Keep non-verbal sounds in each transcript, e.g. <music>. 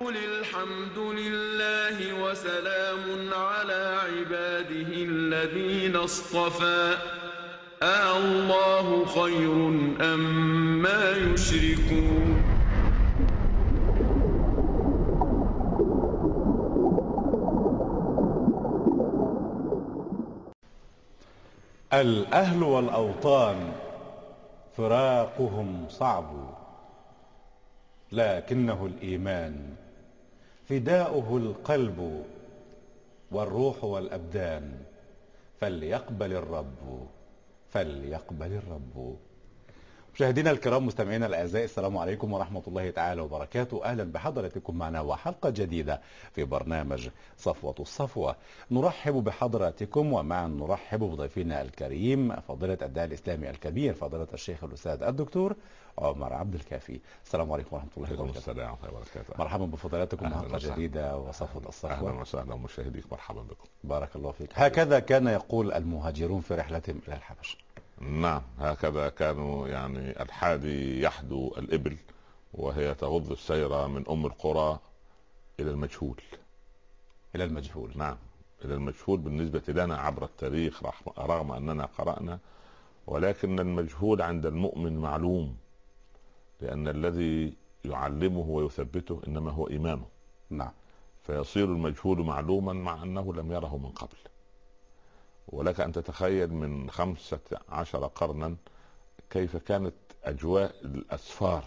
قل الحمد لله وسلام على عباده الذين اصطفى. الله خير أم ما يشركون. الأهل والأوطان فراقهم صعب لكنه الإيمان. فداؤه القلب والروح والأبدان فليقبل الرب فليقبل الرب. مشاهدينا الكرام مستمعينا الأعزاء السلام عليكم ورحمة الله تعالى وبركاته. أهلا بحضراتكم معنا وحلقة جديدة في برنامج صفوة الصفوة. نرحب بحضراتكم ومعا نرحب بضيفنا الكريم فضيلة الداعي الإسلامي الكبير فضيلة الشيخ الأستاذ الدكتور عمر عبد الكافي. السلام عليكم ورحمة الله وبركاته. السلام ورحمة الله وبركاته. مرحبا بفضيلتكم حلقه. جديدة وصفوة الصفوة. أهلا وسهلا مشاهديك مرحبا بكم. بارك الله فيك. هكذا كان يقول المهاجرون في رحلتهم إلى الحبشه نعم هكذا كانوا يعني الحادي يحدو الإبل وهي تغض السير من أم القرى إلى المجهول. إلى المجهول. نعم إلى المجهول بالنسبة لنا عبر التاريخ رغم- أننا قرأنا ولكن المجهول عند المؤمن معلوم لأن الذي يعلمه ويثبته إنما هو ايمانه نعم. فيصير المجهول معلوما مع أنه لم يره من قبل. ولك أن تتخيل من خمسة عشر قرنا كيف كانت أجواء الأسفار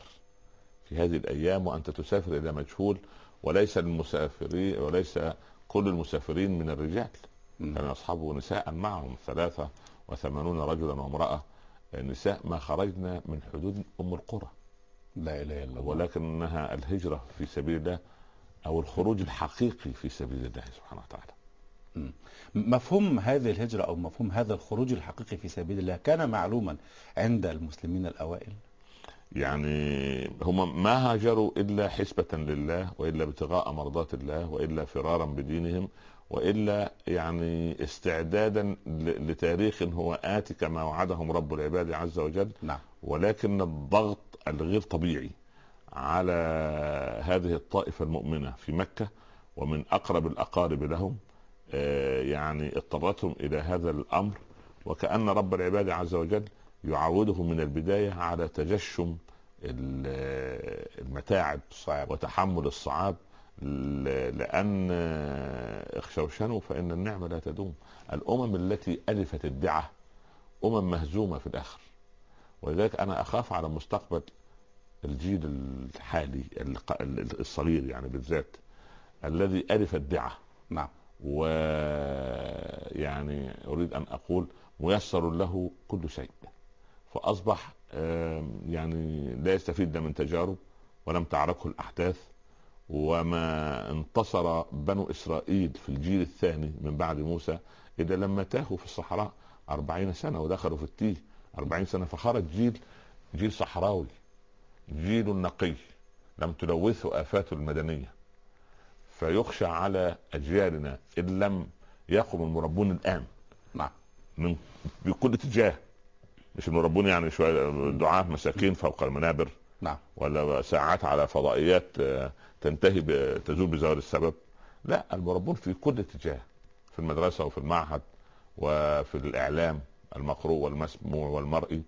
في هذه الأيام وأنت تسافر إلى مجهول وليس المسافرين وليس كل المسافرين من الرجال. كان اصحابه نساء معهم ثلاثة وثمانون رجلا وامرأة نساء ما خرجنا من حدود أم القرى. لا إله إلا الله. ولكنها الهجرة في سبيل الله أو الخروج الحقيقي في سبيل الله سبحانه وتعالى. مفهوم هذه الهجرة أو مفهوم هذا الخروج الحقيقي في سبيل الله كان معلوما عند المسلمين الأوائل؟ يعني هم ما هاجروا إلا حسبة لله وإلا ابتغاء مرضات الله وإلا فرارا بدينهم وإلا يعني استعدادا لتاريخ هو آتي كما وعدهم رب العباد عز وجل. نعم. ولكن الضغط الغير طبيعي على هذه الطائفة المؤمنة في مكة ومن أقرب الأقارب لهم يعني اضطرتهم إلى هذا الأمر وكأن رب العباد عز وجل يعوده من البداية على تجشم ال- آه، المتاعب صعب وتحمل الصعاب لأن آه، اخشوشنوا فإن النعمة لا تدوم. الأمم التي ألفت الدعة أمم مهزومة في الآخر. ولذلك أنا أخاف على مستقبل الجيل الحالي الصغير يعني بالذات الذي ألف الدعة. نعم. ويعني أريد أن أقول ميسر له كل شيء. فأصبح آم، يعني لا يستفيد من تجارب ولم تعرفه الأحداث وما انتصر بنو إسرائيل في الجيل الثاني من بعد موسى إلا لما تاهوا في الصحراء أربعين سنة ودخلوا في التيه أربعين سنة فخرج جيل جيل صحراوي جيل نقي لم تلوثه آفات المدنية. فيخشى على أجيالنا إن لم يقم المربون الآن. نعم. من بكل اتجاه. مش المربون يعني شوية دعاة مساكين فوق المنابر. نعم. ولا ساعات على فضائيات آه، تنتهي تزول بزوال السبب. لا المربون في كل اتجاه. في المدرسة وفي المعهد وفي الإعلام المقروء والمسموع والمرئي.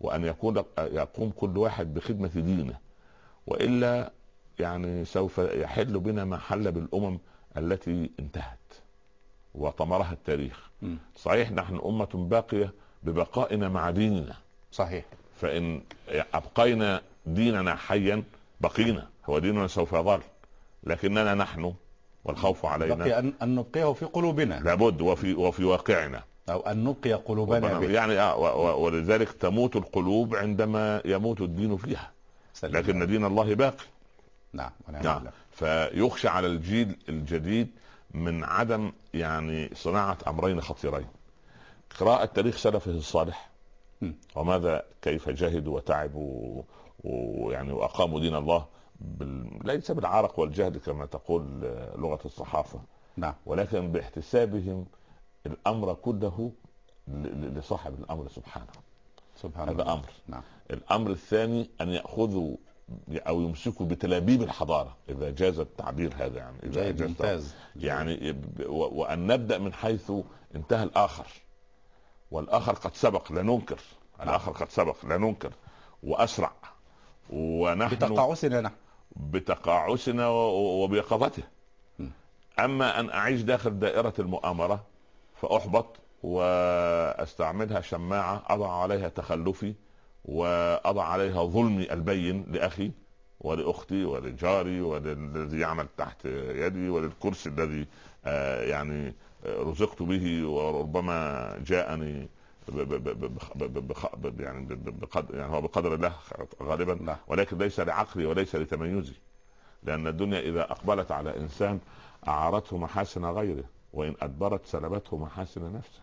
وأن يكون يقوم كل واحد بخدمة دينه. وإلا يعني سوف يحل بنا ما حل بالأمم التي انتهت وطمرها التاريخ. مم. صحيح نحن أمة باقية ببقائنا مع ديننا. صحيح. فإن أبقينا ديننا حيا بقينا هو ديننا سوف يظل لكننا نحن والخوف علينا بقي أن نبقيه في قلوبنا. لابد وفي وفي واقعنا. أو أن نبقي قلوبنا به. يعني آه ولذلك تموت القلوب عندما يموت الدين فيها. سلم. لكن دين الله باقي. نعم ونعم نعم. بالله. فيخشى على الجيل الجديد من عدم يعني صناعة أمرين خطيرين. قراءة تاريخ سلفه الصالح. م. وماذا كيف جاهدوا وتعبوا ويعني وأقاموا دين الله بال... ليس بالعرق والجهد كما تقول آه، لغة الصحافة. نعم. ولكن باحتسابهم الأمر كله لصاحب الأمر سبحانه. سبحان هذا الله. أمر. نعم. الأمر الثاني أن يأخذوا أو يمسكوا بتلابيب الحضارة إذا جاز التعبير هذا يعني إذا جاز ممتاز. يعني وأن نبدأ من حيث انتهى الآخر. والآخر قد سبق لا ننكر. الآخر قد سبق لا ننكر. وأسرع. ونحن بتقاعسنا نحن. بتقاعسنا وبيقظته. أما أن أعيش داخل دائرة المؤامرة فأحبط وأستعملها شماعة أضع عليها تخلفي وأضع عليها ظلمي البين لأخي ولأختي ولجاري وللذي يعمل تحت يدي وللكرسي الذي آه، يعني آه، رزقت به وربما جاءني يعني بقدر يعني هو بقدر الله غالبا. ولكن ليس لعقلي وليس لتميزي لأن الدنيا إذا أقبلت على إنسان اعارته محاسن غيره وإن أدبرت سلبته محاسن نفسه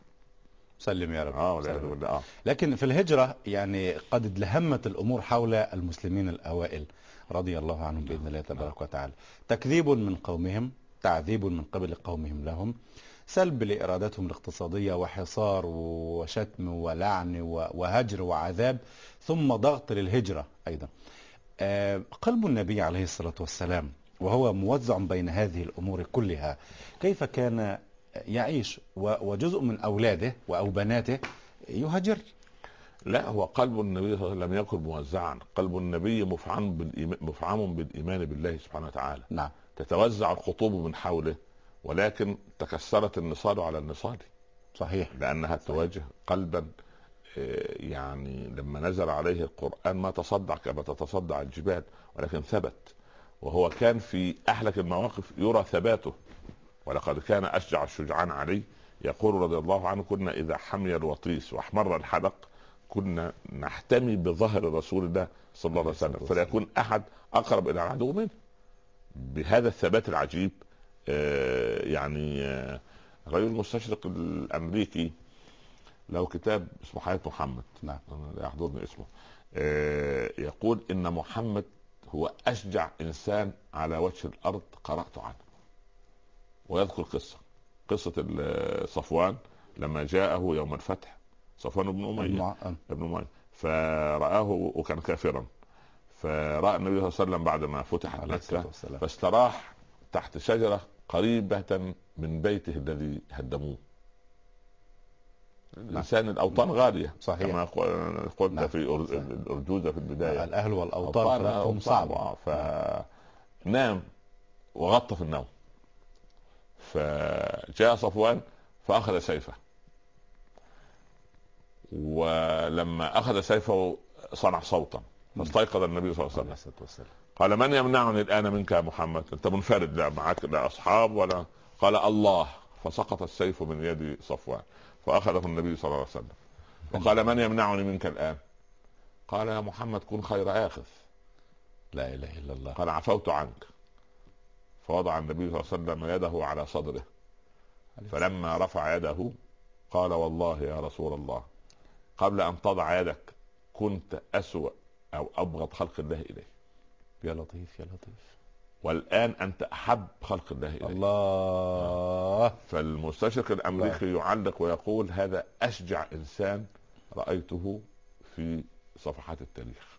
سلم يا رب. آه والعياذ. بالله. آه. لكن في الهجرة يعني قد ادلهمت الأمور حول المسلمين الأوائل رضي الله عنهم بإذن الله تبارك وتعالى. تكذيب من قومهم تعذيب من قبل قومهم لهم سلب لإرادتهم الاقتصادية وحصار وشتم ولعن وهجر وعذاب ثم ضغط للهجرة أيضا. آه، قلب النبي عليه الصلاة والسلام وهو موزع بين هذه الأمور كلها كيف كان يعيش وجزء من أولاده أو بناته يهاجر. لا هو قلب النبي صلى الله عليه وسلم لم يكن موزعا. قلب النبي مفعم بالإيمان, مفعم بالإيمان بالله سبحانه وتعالى. نعم. تتوزع الخطوب من حوله ولكن تكسرت النصال على النصال. صحيح. لأنها تواجه قلبا آه، يعني لما نزل عليه القرآن ما تصدع كما تتصدع الجبال ولكن ثبت. وهو كان في أحلك المواقف يرى ثباته. ولقد كان أشجع الشجعان عليه يقول رضي الله عنه كنا إذا حمي الوطيس وأحمر الحدق كنا نحتمي بظهر رسول الله صلى الله عليه وسلم فلا يكون أحد أقرب إلى العدو منه بهذا الثبات العجيب آه، يعني آه، الرجل المستشرق الأمريكي له كتاب اسمه حياة محمد. نعم. لا يحضرني اسمه. آه، يقول إن محمد هو أشجع إنسان على وجه الأرض قرأت عنه. ويذكر قصة قصة صفوان لما جاءه يوم الفتح. صفوان بن أمية. ابن أمية. فرآه وكان كافرا. فرأى النبي صلى الله عليه وسلم بعد ما فتحت والسلام. فاستراح تحت شجرة قريبة من بيته الذي هدموه. الانسان الأوطان غالية صحيح. كما قل- قلت نعم. في. الارجوزه في البداية. الأهل والأوطان فرقهم صعب آه، فنام وغطى في النوم. فجاء صفوان فأخذ سيفه. ولما أخذ سيفه صنع صوتا فاستيقظ النبي صلى الله عليه وسلم. قال من يمنعني الآن منك يا محمد؟ أنت منفرد لا معك لا أصحاب ولا قال الله. فسقط السيف من يد صفوان فأخذه النبي صلى الله عليه وسلم. وقال من يمنعني منك الآن؟ قال يا محمد كن خير آخذ. لا إله إلا الله. قال عفوت عنك. فوضع النبي صلى الله عليه وسلم يده على صدره. فلما رفع يده قال والله يا رسول الله قبل أن تضع يدك كنت أسوأ أو أبغض خلق الله اليه يا لطيف يا لطيف. والآن أنت أحب خلق الله اليه الله. فالمستشرق الأمريكي يعلق ويقول هذا أشجع إنسان رأيته في صفحات التاريخ.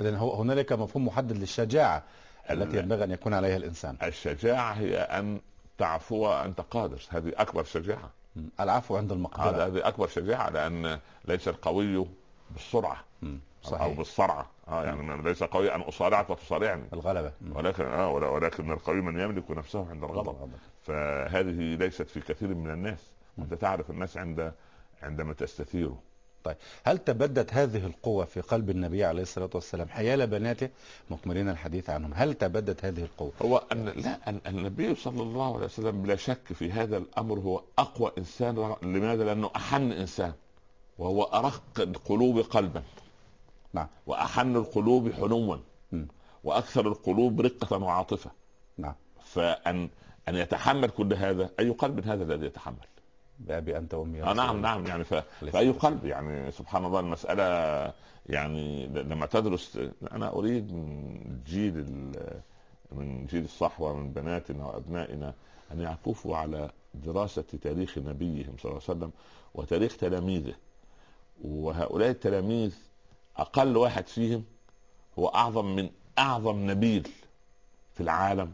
هو هنالك مفهوم محدد للشجاعة. التي ال- ينبغي أن يكون عليها الإنسان. الشجاعة هي أن تعفو انت قادر. هذه أكبر شجاعة. العفو عند هذا المقدرة. هذه أكبر شجاعة لأن ليس القوي بالسرعة م. أو صحيح. بالصرعه آه يعني ليس قوي أن أصارعك وتصارعني. الغلبة. م. ولكن آه ولكن القوي من يملك نفسه عند الغضب. فهذه ليست في كثير من الناس. وأنت تعرف الناس عند عندما تستثيره. طيب هل تبدت هذه القوة في قلب النبي عليه الصلاة والسلام حيال بناته؟ مكملين الحديث عنهم. هل تبدت هذه القوة؟ هو أن لا ال- النبي صلى الله عليه وسلم بلا شك في هذا الأمر هو أقوى إنسان رغ- لماذا؟ لأنه أحن إنسان وهو أرق القلوب قلبا. نعم. وأحن القلوب حنوا م. وأكثر القلوب رقة وعاطفة. نعم. فأن أن يتحمل كل هذا أي قلب هذا الذي يتحمل؟ بأبي أنت وأمي آه نعم. نعم يعني ف... الصلاة قلب يعني سبحان الله المسألة يعني لما تدرس أنا أريد من جيل ال- من جيل الصحوة من بناتنا وأبنائنا أن يعكفوا على دراسة تاريخ نبيهم صلى الله عليه وسلم وتاريخ تلاميذه. وهؤلاء التلاميذ أقل واحد فيهم هو أعظم من أعظم نبيل في العالم.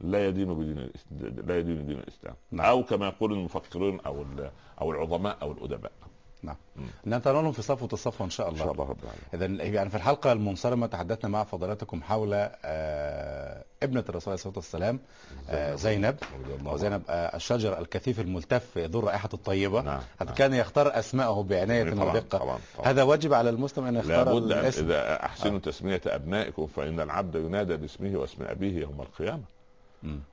لا يدين بدين لا يدين دين الإسلام. نعم. أو كما يقول المفكرون أو أو العظماء أو الأدباء. نعم. نتناولهم في صفوة الصفوة إن شاء إن الله شاء الله إذا يعني في الحلقة المنصرمة تحدثنا مع فضلاتكم حول آه، ابنة الرسول عليه الصلاة والسلام آه، زينب. وزينب آه، الشجر الكثيف الملتف ذو الرائحة الطيبة. نعم،. كان يختار أسماءه بعناية طبعا ودقة. هذا واجب على المسلم أن يختار لابد أن الاسم. إذا أحسنوا تسمية أبنائكم فإن العبد ينادى باسمه واسم أبيه يوم القيامة. مم.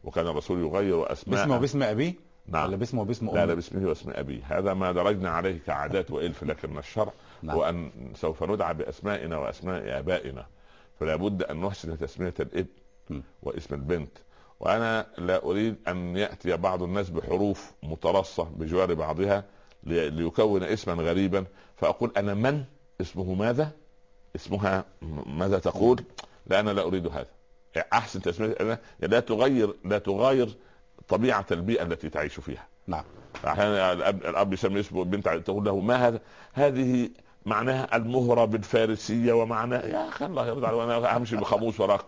وكان الرسول يغير أسماء. باسمه وباسم أبيه؟ نعم. ولا باسمه وباسم لا لا أمه؟ باسمه واسم أبيه. هذا ما درجنا عليه كعادات وإلف لكن الشرع نعم. هو أن سوف ندعى بأسمائنا وأسماء آبائنا. فلا بد أن نحسن تسمية الابن م. واسم البنت. وأنا لا أريد أن يأتي بعض الناس بحروف مترصة بجوار بعضها لي- ليكون اسما غريبا. فأقول أنا من؟ اسمه ماذا؟ اسمها ماذا تقول؟ لا أنا لا أريد هذا. أحسن تسمية أنا- لا تغير لا تغاير طبيعة البيئه التي تعيش فيها. نعم. أحيانا الاب الأب يسمي اسمه البنت تقول له ما هذا؟ هذه معناها المهرة بالفارسية ومعناها يا أخي الله يرضى عليك أنا امشي بخموس وراك.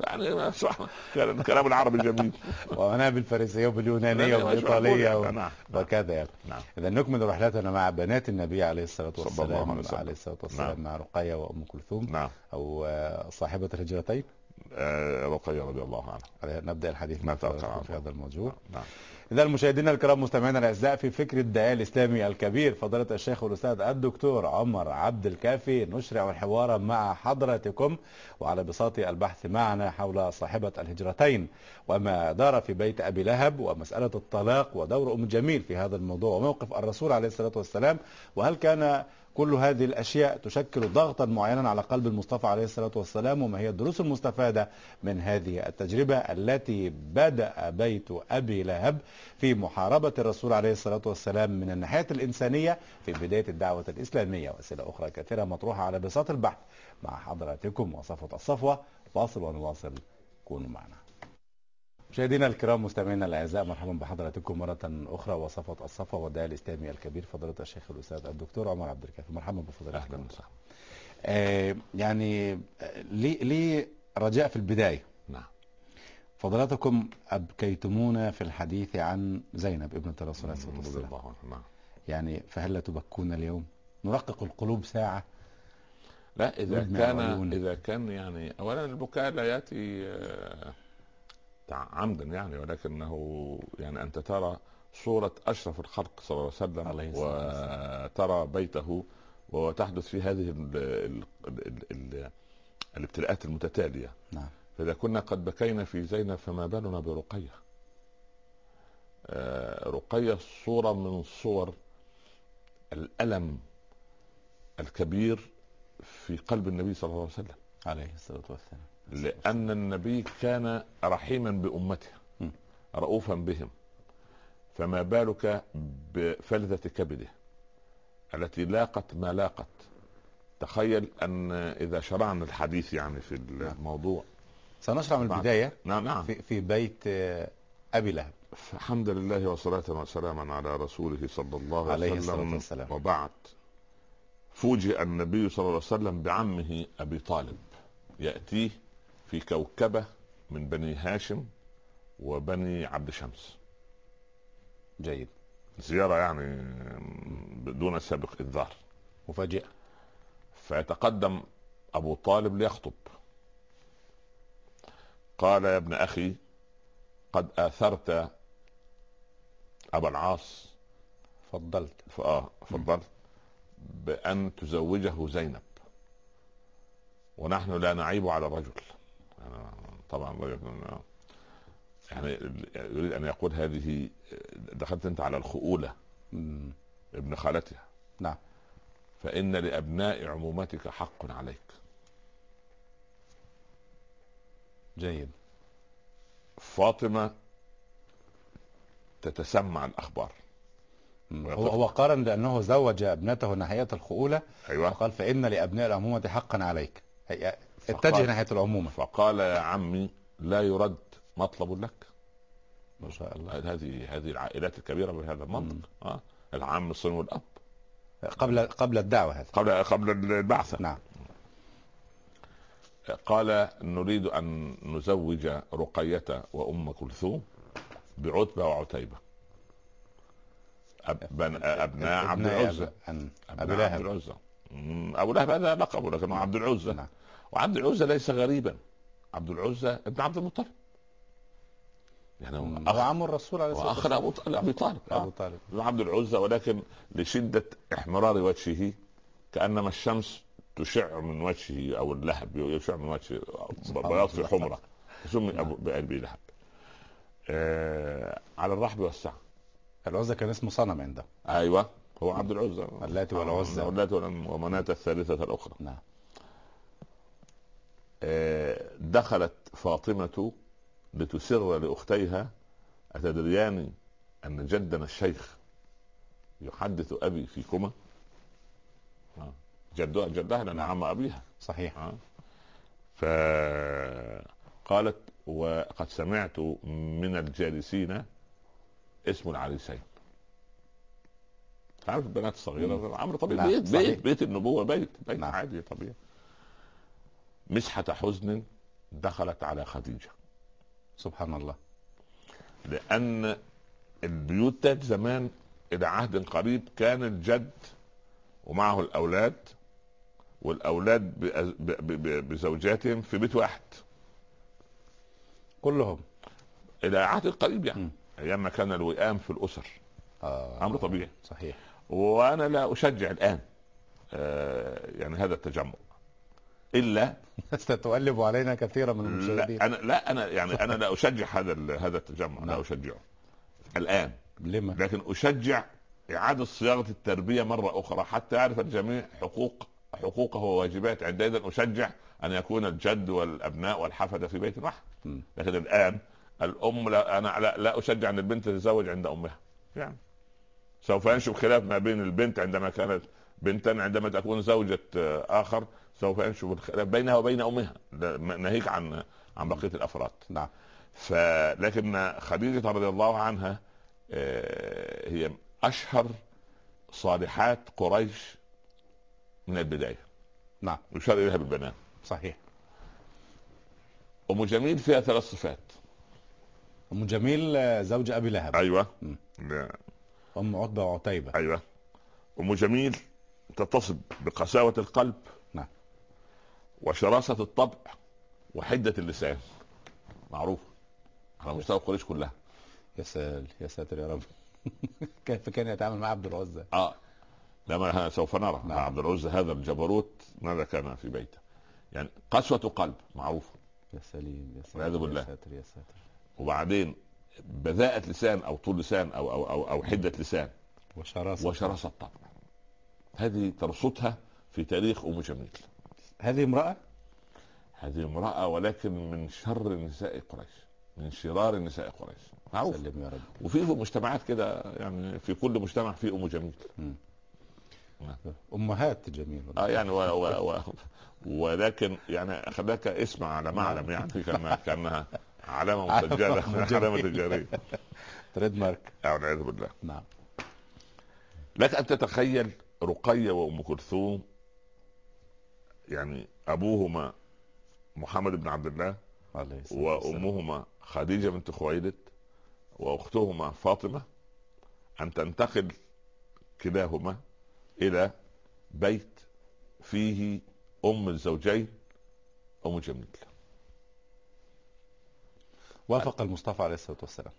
يعني سبحان الله. كلام العربي جميل. وأنا بالفارسية وباليونانية والإيطالية. و... نعم. وكذا يعني. نعم. إذا نكمل رحلتنا مع بنات النبي عليه الصلاة والسلام عليه الصلاة والسلام نعم. مع رقية وأم كلثوم نعم. أو صاحبة الهجرتين. رقية رضي الله عنها نبدأ الحديث. في هذا الموضوع. نعم. إذا المشاهدين الكرام مستمعينا الأعزاء في فكر الداعية الإسلامي الكبير فضيلة الشيخ والأستاذ الدكتور عمر عبد الكافي نشرع الحوار مع حضراتكم وعلى بساط البحث معنا حول صاحبة الهجرتين. وما دار في بيت أبي لهب ومسألة الطلاق ودور أم جميل في هذا الموضوع وموقف الرسول عليه الصلاة والسلام وهل كان كل هذه الأشياء تشكل ضغطا معينا على قلب المصطفى عليه الصلاة والسلام وما هي الدروس المستفادة من هذه التجربة التي بدأ بيت أبي لهب في محاربة الرسول عليه الصلاة والسلام من الناحية الإنسانية في بداية الدعوة الإسلامية وأسئلة أخرى كثيرة مطروحة على بساط البحث مع حضراتكم. وصفوة الصفوة فاصل ونواصل كونوا معنا. مشاهدينا الكرام مستمعينا الأعزاء مرحبا بحضراتكم مرة أخرى وصفه الصفا والداعي الإسلامي الكبير فضيلة الشيخ الأستاذ الدكتور عمر عبد الكافي. مرحبا بفضيلتكم أهلا وسهلا. آه يعني آه، لي لي رجاء في البداية؟ نعم. فضلاتكم أبكيتمونا في الحديث عن زينب ابنة الرسول عليه الصلاه والسلام نعم. يعني فهل تبكون اليوم؟ نرقق القلوب ساعة؟ لا إذا كان. إذا كان يعني اولا البكاء لا يأتي آه، عمدا يعني ولكنه يعني أنت ترى صورة أشرف الخلق صلى الله عليه وسلم عليه وترى بيته وتحدث في هذه ال ال ال ال الابتلاءات المتتالية. نعم. فإذا كنا قد بكينا في زينب فما بالنا برقية. آه، رقية صورة من صور الألم الكبير في قلب النبي صلى الله عليه وسلم. عليه الصلاة والسلام. لأن النبي كان رحيما بأمته. رؤوفا بهم. فما بالك بفلذة كبده؟ التي لاقت ما لاقت. تخيل أن إذا شرعنا الحديث يعني في الموضوع. سنشرع من بعد. البداية نعم نعم. في في بيت آه، أبي لهب. الحمد لله وصلاة وسلاما على رسوله صلى الله عليه عليه الصلاة وسلم والسلام. وبعد. فوجئ النبي صلى الله عليه وسلم بعمه أبي طالب. يأتيه في كوكبة من بني هاشم وبني عبد شمس. جيد. زيارة يعني بدون سابق إنذار. مفاجئة. فيتقدم أبو طالب ليخطب. قال يا ابن أخي قد آثرت أبا العاص. فضلت. فاه فضلت. بأن تزوجه زينب. ونحن لا نعيب على الرجل. يعني طبعا الرجل يعني يريد أن يقول هذه دخلت أنت على الخؤولة مم. ابن خالتها. نعم. فإن لأبناء عمومتك حق عليك. جيد. فاطمة تتسمع الاخبار هو هو قارن لأنه زوج ابنته ناحيه الخؤولة. أيوه. فقال فإن لأبناء العمومة حقا عليك. هي- اتجه ناحية العمومه فقال يا عمي لا يرد مطلب لك. ما شاء الله. هذه هذه العائلات الكبيرة بهذا المنطق. آه. العم الصين والاب قبل قبل الدعوة هذا قبل قبل البعثة. نعم. قال نريد أن نزوج رقية وأم كلثوم بعتبة وعتيبة. أبناء عبد ابناء العزى أب- أن أبو ابناء عبد العزى أبو لهب هذا لقبه لكنه عبد العزى نعم. وعبد العزى ليس غريبا. عبد العزى ابن عبد المطلب. يعني هو عم الرسول عليه الصلاة وأخ ابو طالب ابي طالب. أبو آه. طالب. عبد العزى ولكن لشدة احمرار وجهه كأنما الشمس تشع من وجهه أو اللهب يشع من وجهه بياض في حمرة سمي ابو بأبي لهب. آه على الرحب والسعة. العزى كان اسمه صنم عنده. أيوه. هو عبد العزى. اللاتي والعزى. آه، واللاتي والعزى ومناة الثالثة الأخرى. نعم. آه، دخلت فاطمة لتسر لأختيها أتدريان أن جدنا الشيخ يحدث أبي فيكما؟ آه، جدها جدها لأن عم أبيها. صحيح. آه. فقالت وقد سمعت من الجالسين اسم العريسين. تعرف البنات الصغيرة؟ أمر طبيعي. بيت. بيت بيت النبوة بيت بيت نعم. عادي طبيعي. مسحة حزن دخلت على خديجة. سبحان الله. لأن البيوت ذات زمان إلى عهد قريب كان الجد ومعه ب- ب- بزوجاتهم في بيت واحد. كلهم. إلى عهد قريب يعني. مم. أيام ما كان الوئام في الأسر. آه. أمر طبيعي. صحيح. وأنا لا أشجع الآن آه يعني هذا التجمع. إلا <laughs> ستؤلب علينا كثيرا من المشاهدين. لا أنا لا أنا يعني أنا لا أشجع هذا ال- هذا التجمع لا نعم. أشجعه. الآن. لما؟ لكن أشجع إعادة صياغة التربية مرة أخرى حتى يعرف الجميع حقوق حقوقه وواجباته. عندئذ أشجع أن يكون الجد والأبناء والحفدة في بيت واحد. لكن الآن الأم لا أنا لا, لا أشجع أن البنت تتزوج عند أمها. يعني. سوف ينشب خلاف ما بين البنت عندما كانت بنتا عندما تكون زوجة آخر سوف ينشب الخلاف بينها وبين أمها. ده ناهيك عن عن بقية الأفراد. نعم. فلكن خديجة رضي الله عنها آه، هي أشهر صالحات قريش من البداية. نعم. يشار إليها بالبنان صحيح. أم جميل فيها ثلاث صفات. أم جميل آه، زوج أبي لهب. مم. لا. أم عتبة وعتيبة. أيوة. أم جميل تتصف بقساوة القلب وشراسة الطبع وحدة اللسان. معروف. على مستوى قريش كلها. يا سال يا ساتر يا رب. <laughs> كيف كان يتعامل مع عبد العزى آه. لما سوف نرى. مع نعم. عبد العزى هذا الجبروت ماذا كان في بيته؟ يعني قسوة قلب. معروف. يا سليم يا ساتر والعياذ بالله. يا ساتر يا ساتر. وبعدين بذاءة لسان أو طول لسان أو أو أو, أو حدة لسان. وشراسة وشراسة طبع هذه ترصدها في تاريخ أم جميل هذه امرأة؟ هذه امرأة ولكن من شر نساء قريش من شرار نساء قريش. معروف. سلم يا رب. وفي مجتمعات كده يعني في كل مجتمع في أم جميل. أمهات جميل. آه يعني و و و ولكن يعني خلاك اسمع على معلم يعني كان كانها علامة مسجلة. علامة <laughs> علامة. تجارية. تريد مارك. والعياذ بالله. نعم. لك أن تتخيل رقية وأم كلثوم يعني أبوهما محمد بن عبد الله عليه الصلاة. وأمهما خديجة بنت خويلد وأختهما فاطمة أن تنتقل كلاهما إلى بيت فيه أم الزوجين أم جميل وافق المصطفى عليه الصلاة والسلام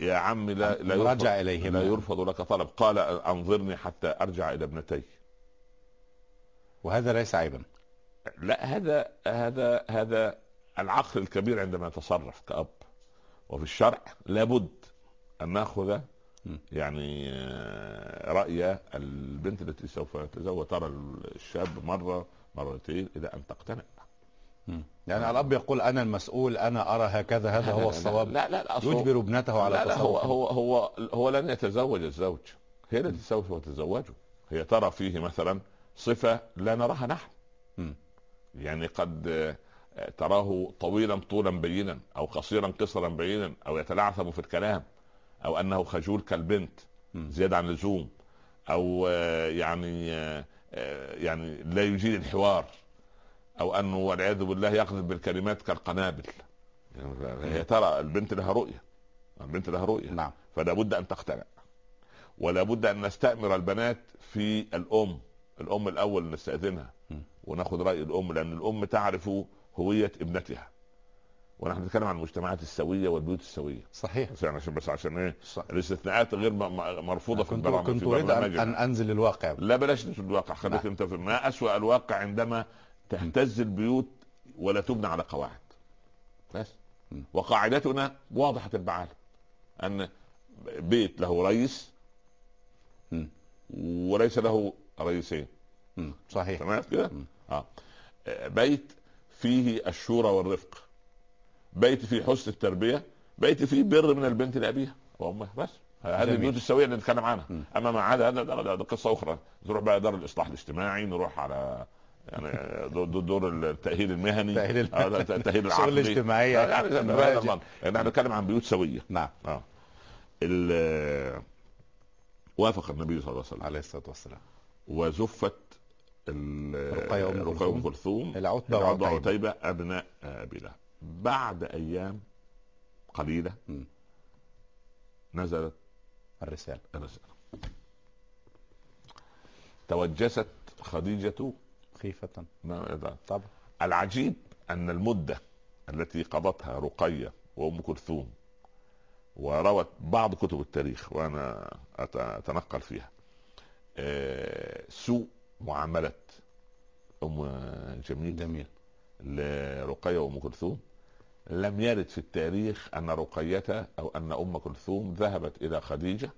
يا عم لا لا يرفض, إليهما. لا يرفض لك طلب قال أنظرني حتى أرجع إلى ابنتي وهذا ليس عيبا. لا هذا هذا هذا العقل الكبير عندما يتصرف كأب وفي الشرع لابد أن نأخذ. يعني آه، رأي البنت التي سوف تتزوج ترى الشاب مرة مرتين إلى أن تقتنع. يعني الأب يقول أنا المسؤول أنا أرى هكذا هذا هو الصواب. لا لا لا يجبر ابنته على لا لا هو هو هو هو لن يتزوج الزوج. هي التي سوف تتزوجه. هي ترى فيه مثلا صفة لا نراها نحن. مم. يعني قد آه، تراه طويلا طولا بينا أو قصيرا قصرا بينا أو يتلعثم في الكلام أو أنه خجول كالبنت مم. زيادة عن اللزوم أو آه، يعني آه، يعني لا يجيد الحوار أو أنه والعياذ بالله يقذف بالكلمات كالقنابل. يعني هي ترى البنت لها رؤية. البنت لها رؤية. نعم. فلا بد أن تقتنع ولا بد أن نستأمر البنات في الأم. الأم الأول نستأذنها. وناخذ رأي الأم لأن الأم تعرف هوية ابنتها ونحن نتكلم عن المجتمعات السوية والبيوت السوية صحيح بس يعني عشان بس عشان إيه. الاستثناءات غير مرفوضة في البرامج كنت أريد ان, أنزل الواقع لا بلاش نشوف الواقع خليك نعم. أنت في ما أسوأ الواقع عندما تهتز البيوت ولا تبنى على قواعد بس. وقاعدتنا واضحة المعالم أن بيت له رئيس. وليس له رئيسين. صحيح. تمام كده. آه. بيت فيه الشورى والرفق. بيت فيه حسن التربية. بيت فيه بر من البنت لأبيها وأمها. بس. هذه. البيوت السوية اللي نتكلم عنها. م. أما ما عدا هذا قصة أخرى. نروح بقى دار الإصلاح الاجتماعي نروح على يعني دور- التأهيل المهني. التاهيل الاجتماعية. آه، يعني نراجع. المنطق. يعني إحنا بنتكلم عن بيوت سوية. نعم. آه. وافق النبي صلى الله عليه وسلم. عليه الصلاة والسلام. وزفت رقية أم رقية كلثوم. العضو وعتيبة. أبناء ابي لهب بعد أيام قليلة م. نزلت الرسالة. الرسالة. توجست خديجة خيفة. ما- طبعا. العجيب أن المدة التي قضتها رقية وأم كلثوم وروت بعض كتب التاريخ وأنا أت- أتنقل فيها. سوء معاملة أم جميل جميل. لرقية وام كلثوم. لم يرد في التاريخ أن رقية أو أن أم كلثوم ذهبت إلى خديجة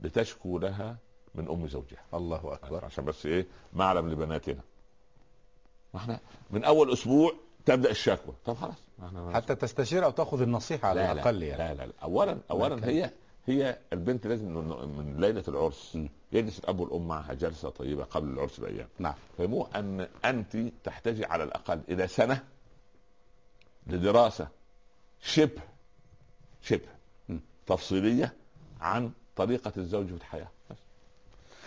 لتشكو لها من أم زوجها. الله أكبر. عشان بس إيه؟ معلم لبناتنا. ما إحنا من أول أسبوع تبدأ الشكوى. طب خلاص. حتى تستشير أو تأخذ النصيحة على لا الأقل لا, يعني. لا لا لا. اولا اولا هي هي البنت لازم من من ليلة العرس م. يجلس الاب والام معها جلسة طيبة قبل العرس بأيام نعم فهموه أن أنت تحتاجي على الأقل إلى سنة لدراسة شبه شبه م. تفصيلية عن طريقة الزوج في الحياة بس.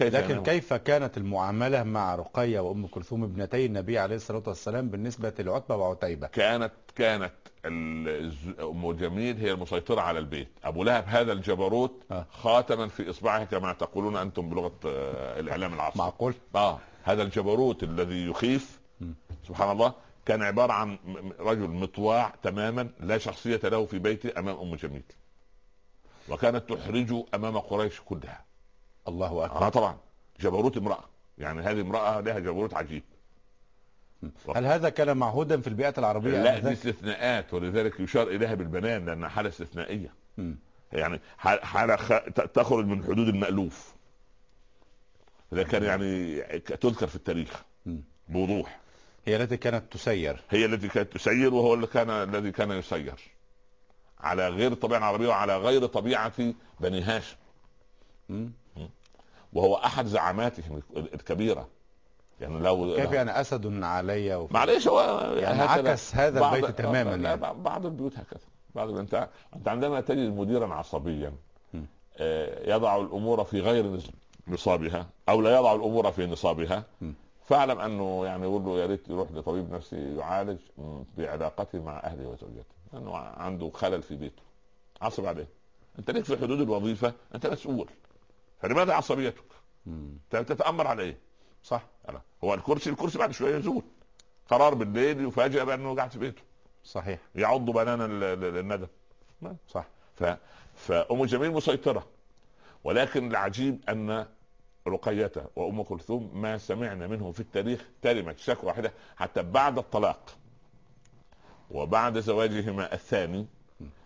لكن؟ كيف كانت المعاملة مع رقية وأم كلثوم ابنتي النبي عليه الصلاة والسلام بالنسبة لعتبة وعتيبة كانت كانت أم جميل هي المسيطرة على البيت أبو لهب هذا الجبروت آه. خاتما في إصبعه كما تقولون أنتم بلغة آه، الإعلام العصري معقول آه هذا الجبروت الذي يخيف. سبحان الله كان عبارة عن رجل مطواع تماما لا شخصية له في بيته أمام أم جميل وكانت تحرجه أمام قريش كلها الله أكبر. آه طبعا. جبروت امرأة. يعني هذه امرأة لها جبروت عجيب. هل هذا كان معهودا في البيئه العربية؟ لا دي آنذاك؟ استثناءات ولذلك يشار إليها بالبنان لأنها حالة استثنائية. مم. يعني حاله خ... تخرج من حدود المألوف. إذا كان يعني تذكر في التاريخ. بوضوح. هي التي كانت تسير. هي التي كانت تسير وهو اللي كان الذي كان يسير. على غير الطبيعه العربيه وعلى غير طبيعة بني هاشم. وهو أحد زعاماتهم الكبيرة يعني لو كيف يعني أسد علي. معلش هو يعني. عكس هذا البيت تماما يعني. بعض البيوت هكذا بعض انت انت عندما تجد مديرا عصبيا. آه، يضع الأمور في غير نص- نصابها أو لا يضع الأمور في نصابها م. فاعلم أنه يعني يقول له يا ريت يروح لطبيب نفسي يعالج بعلاقته مع اهله وزوجته لأنه عنده خلل في بيته عصب عليه أنت ليك في حدود الوظيفة أنت مسؤول فلماذا عصبيتك؟ تتأمر على إيه؟ صح؟ أنا. هو الكرسي الكرسي بعد شوية يزول. قرار بالليل يفاجئ بأنه قاعد في بيته. صحيح. يعض بنانا ال- الندم صح. ف... فأم جميل مسيطرة. ولكن العجيب أن رقية وأم كلثوم ما سمعنا منهم في التاريخ كلمه شكوى واحدة حتى بعد الطلاق. وبعد زواجهما الثاني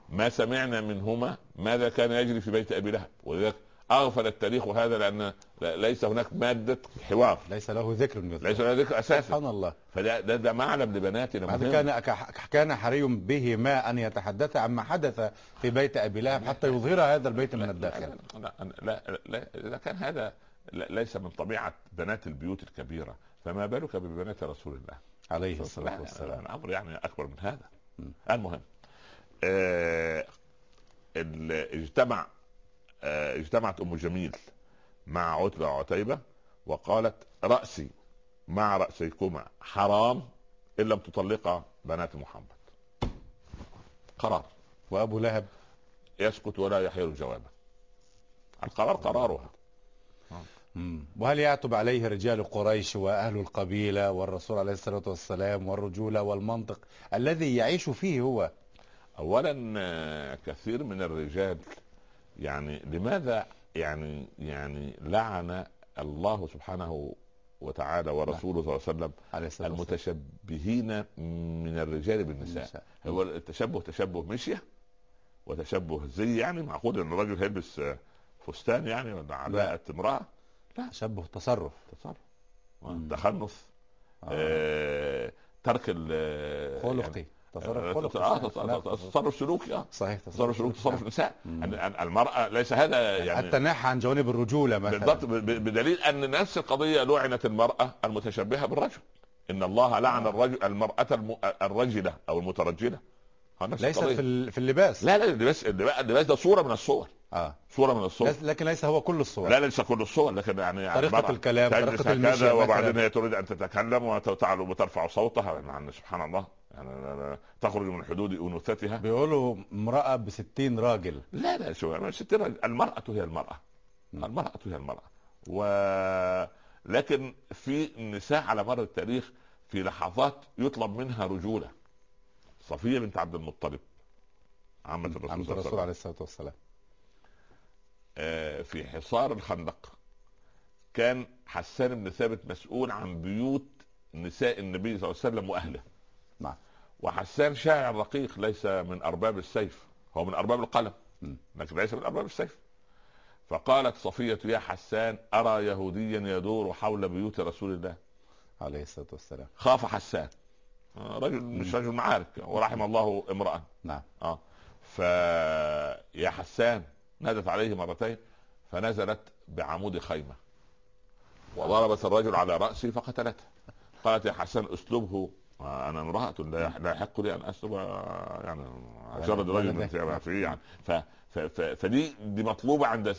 ما سمعنا منهما ماذا كان يجري في بيت أبي لهب. ولذلك أغفل التاريخ هذا لأن ليس هناك مادة حوار. ليس له ذكر يذكر. ليس هناك ذكر أساسا. سبحان الله. فده ده, ده معلم لبناتنا مهم. كان كان حري به ما أن يتحدث عما حدث في بيت أبي لهب حتى يظهر هذا البيت من الداخل. لا لا, لا, لا إذا كان هذا ليس من طبيعة بنات البيوت الكبيرة فما بالك ببنات رسول الله؟ عليه لا، الصلاة لا، والسلام. الأمر يعني أكبر من هذا. المهم آه اجتمع اجتمعت أم جميل مع عتبة وعتيبة وقالت رأسي مع رأسيكما حرام إن لم تطلق بنات محمد. قرار. وأبو لهب؟ يسكت ولا يحير جوابا القرار قرارها. وهل يعتب عليه رجال قريش وأهل القبيلة والرسول عليه الصلاة والسلام والرجوله والمنطق الذي يعيش فيه هو؟ اولا آه، كثير من الرجال يعني لماذا يعني يعني لعن الله سبحانه وتعالى ورسوله صلى الله عليه وسلم عليه والسلام. المتشبهين من الرجال بالنساء؟ النساء. هو التشبه تشبه مشية وتشبه زي يعني معقول إن الراجل هيلبس فستان يعني ولا علاقة امرأة؟ تشبه تصرف. تصرف. تخنث. آه. آه ترك ال خلقي تصرف آه، صحيح. تصرف- تصرف سلوكي آه. صحيح تصرف سلوكي تصرف نعم. نساء. المرأة ليس هذا يعني حتى نحى عن جوانب الرجولة مثلا. بالضبط بدليل أن نفس القضية لعنت المرأة المتشبهة بالرجل. إن الله لعن الرجل المرأة الم... الرجلة أو المترجلة. نفس ليس. في في اللباس. لا لا اللباس اللباس ده صورة من الصور. آه. صورة من الصور. لكن ليس هو كل الصور. لا ليس كل الصور لكن يعني طريقة المرأة الكلام، طريقة المشي وبعدين. هي تريد أن تتكلم وترفع صوتها. يعني سبحان الله. لا- لا- تخرج من حدود أنوثتها. بيقولوا امرأة ب 60 راجل. لا لا شو ست رجل. المرأة هي المرأة. مم. المرأة هي المرأة. و لكن في نساء على مر التاريخ في لحظات يطلب منها رجولة. صفية بنت عبد المطلب عمة الرسول عند صلى الله عليه الرسول عليه الصلاة والسلام. آه، في حصار الخندق كان حسان بن ثابت مسؤول عن بيوت نساء النبي صلى الله عليه وسلم وأهله. نعم. وحسان شاعر رقيق ليس من أرباب السيف. هو من أرباب القلم. لكن ليس من أرباب السيف. فقالت صفية يا حسان أرى يهوديا يدور حول بيوت رسول الله. عليه الصلاة والسلام. خاف حسان. رجل مش رجل معارك ورحم الله امرأ نعم. آه. ف يا حسان نادت عليه مرتين فنزلت بعمود خيمة وضربت الرجل على رأسه فقتلته. قالت يا حسان اسلبه أنا امرأة لا لا يحق لي أن اسلب يعني جرد رجل من ثيابها في يعني ف ف ف فدي دي مطلوبة عند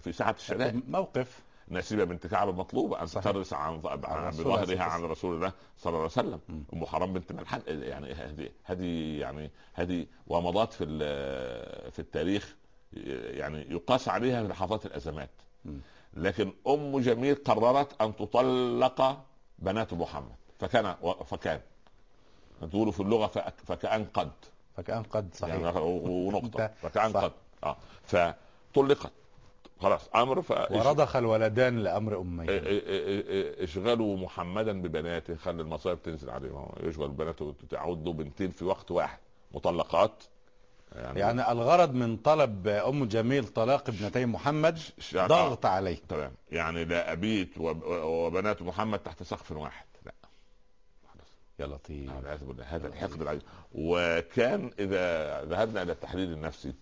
في ساحه الشدائد موقف. نسيبة بنت كعب مطلوبة أن. تدرس عن بظهرها عن رسول الله صلى الله عليه وسلم. أم حرام بنت ملحان يعني هذه هذه يعني هذه ومضات في ال- في التاريخ يعني يقاس عليها في لحظات الأزمات. لكن أم جميل قررت أن تطلق بنات محمد. فكان فكان تقول في اللغة فك- فكأن قد. فكأن قد صحيح. يعني ونقطه فكأن. قد. آه. فطلقت. خلاص. أمر ف ورضخ الولدان لأمر اميه إيه- إيه- إيه- اشغلوا محمدا ببناته. خلي المصائب تنزل عليه يشغل بناته تعودوا بنتين في وقت واحد. مطلقات. يعني, يعني الغرض من طلب أم جميل طلاق ابنتي محمد آه، ضغط عليه. تمام. يعني لا ابيت وب- وبنات محمد تحت سقف واحد. يا لطيف والعياذ بالله هذا الحقد العجيب وكان إذا ذهبنا إلى التحليل النفسي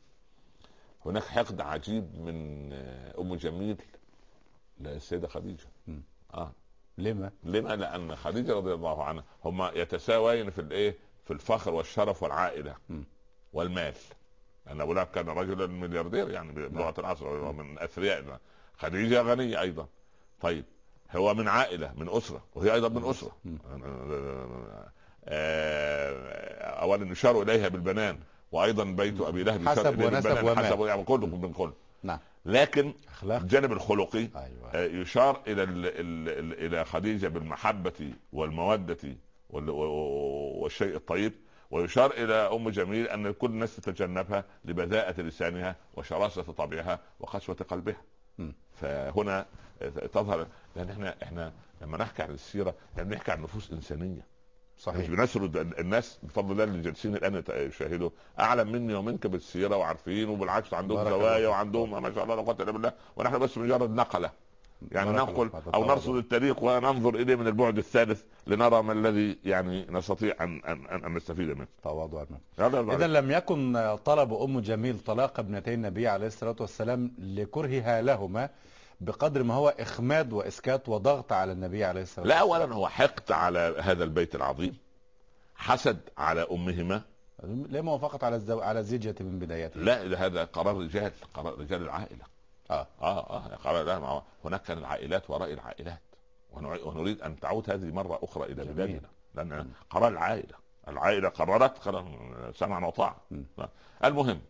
هناك حقد عجيب من أم جميل للسيدة خديجة. آه لما لما؟ لأن خديجة رضي الله عنها هما يتساوين في الإيه؟ في الفخر والشرف والعائلة م. والمال. لأن أبو لهب كان رجلا ملياردير يعني بلغة العصر هو من أثرياء خديجة غنية أيضا. طيب هو من عائلة من أسرة وهي أيضا من أسرة. م. آه، أولا يشار إليها بالبنان وأيضا بيت أبي لهب يشار حسب ونسب ومال. حسب يعني كله من كل نعم لكن أخلاق الجانب الخلقي أيوه آه، يشار إلى ال ال ال إلى خديجة بالمحبة والمودة والشيء الطيب ويشار إلى أم جميل أن كل الناس تتجنبها لبذاءة لسانها وشراسة طبعها وقسوة قلبها. م. فهنا تظهر لأن إحنا إحنا لما نحكي عن السيرة يعني بنحكي عن نفوس إنسانية. مش صحيح بنسرد الناس بفضل الله اللي جالسين الآن يشاهدوا. أعلم مني ومنك بالسيرة وعارفين وبالعكس عندهم زوايا. وعندهم ما شاء الله لا قوة إلا بالله. ونحن بس مجرد نقلة. يعني ننقل. أو نرصد التاريخ وننظر إليه من البعد الثالث لنرى ما الذي يعني نستطيع أن أن أن, أن نستفيد منه. تواضع منه هذا اذا لم يكن طلب أم جميل طلاق ابنتي النبي عليه الصلاة والسلام لكرهها لهما. بقدر ما هو إخماد وإسكات وضغط على النبي عليه الصلاة لا والسلام. اولا هو حقد على هذا البيت العظيم حسد على أمهما. ليه موافقت على الزو... على الزيجة من بدايتها لا هذا قرار رجال قرار رجال العائلة. آه. آه آه قرار لا ما هناك كان العائلات وراء العائلات. ونريد أن تعود هذه مرة أخرى إلى جميل. بلادنا. لأن قرار العائلة العائلة قررت خلاص سمعا وطاعه م. المهم آه،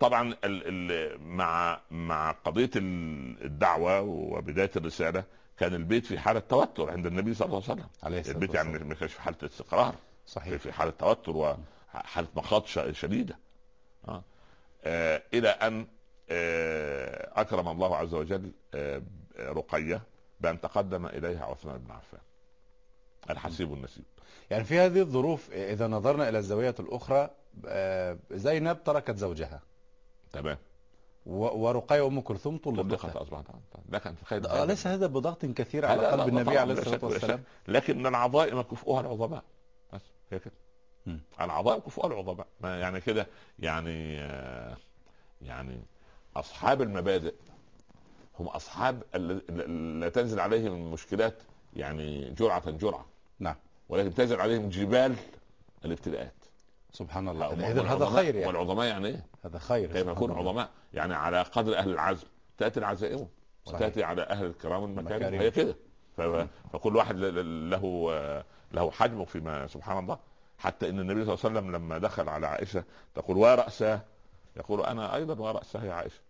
طبعا ال ال مع مع قضية ال- الدعوة وبداية الرسالة كان البيت في حالة توتر عند النبي صلى الله عليه وسلم. عليه الصلاة البيت يعني. ما كانش في حالة استقرار. صحيح. في حالة توتر وحاله مخاض ش- شديدة. آه. آه إلى أن آه أكرم الله عز وجل آه رقية بأن تقدم إليها عثمان بن عفان الحسيب النسيب. يعني في هذه الظروف إذا نظرنا إلى الزاوية الأخرى آه، زينب تركت زوجها. تمام. ورقية وأم كلثوم طلقت أصبحت لكن تخيل آه، ليس هذا بضغط كثير على قلب النبي عليه ولا والسلام. لكن العظائم كفؤها العظماء. بس هي كده. العظائم كفؤها العظماء. ما يعني كده يعني آه، يعني أصحاب المبادئ هم أصحاب لا تنزل عليهم المشكلات يعني جرعة جرعة. نعم. ولكن تنزل عليهم جبال الابتلاءات. سبحان الله. إذا هذا والعظماء- خير يعني. والعظماء يعني إيه؟ هذا خير كيف يكون. عظماء؟ يعني على قدر أهل العزم تأتي العزائم. وتأتي على أهل الكرام المكارم. هي كده. فكل واحد له له حجمه فيما سبحان الله. حتى إن النبي صلى الله عليه وسلم لما دخل على عائشة تقول ورأساه يقول أنا أيضا ورأساه يا عائشة.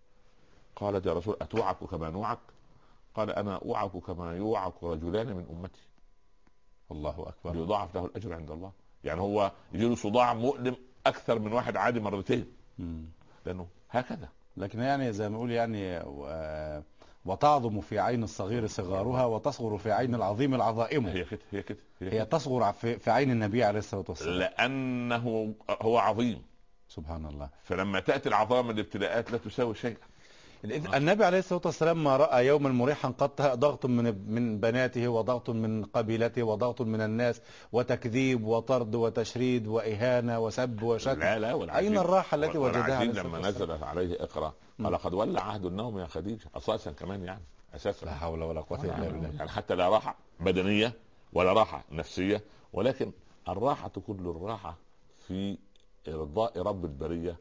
قالت يا رسول أتوعك كما نوعك؟ قال أنا أوعك كما يوعك رجلان من أمتي. الله أكبر. يضاعف له الأجر عند الله. يعني هو يجي له صداع مؤلم أكثر من واحد عادي مرتين. لأنه هكذا. لكن يعني زي ما نقول يعني و- وتعظم في عين الصغير صغارها وتصغر في عين العظيم العظائم. هي كده هي كده هي, هي. تصغر في في عين النبي عليه الصلاة والسلام. لأنه هو عظيم. سبحان الله. فلما تأتي العظام الابتلاءات لا تساوي شيئا. النبي عليه الصلاة والسلام ما رأى يوما مريحا قط ضغط من من بناته وضغط من قبيلته وضغط من الناس وتكذيب وطرد وتشريد وإهانة وسب وشتم لا لا أين الراحة التي وجدها عليه لما؟ نزلت عليه إقرأ. قال قد ولى عهد النوم يا خديجة. أساسا كمان يعني أساسا. لا حول ولا قوة إلا بالله. يعني حتى لا راحة بدنية ولا راحة نفسية ولكن الراحة كل الراحه في إرضاء رب البرية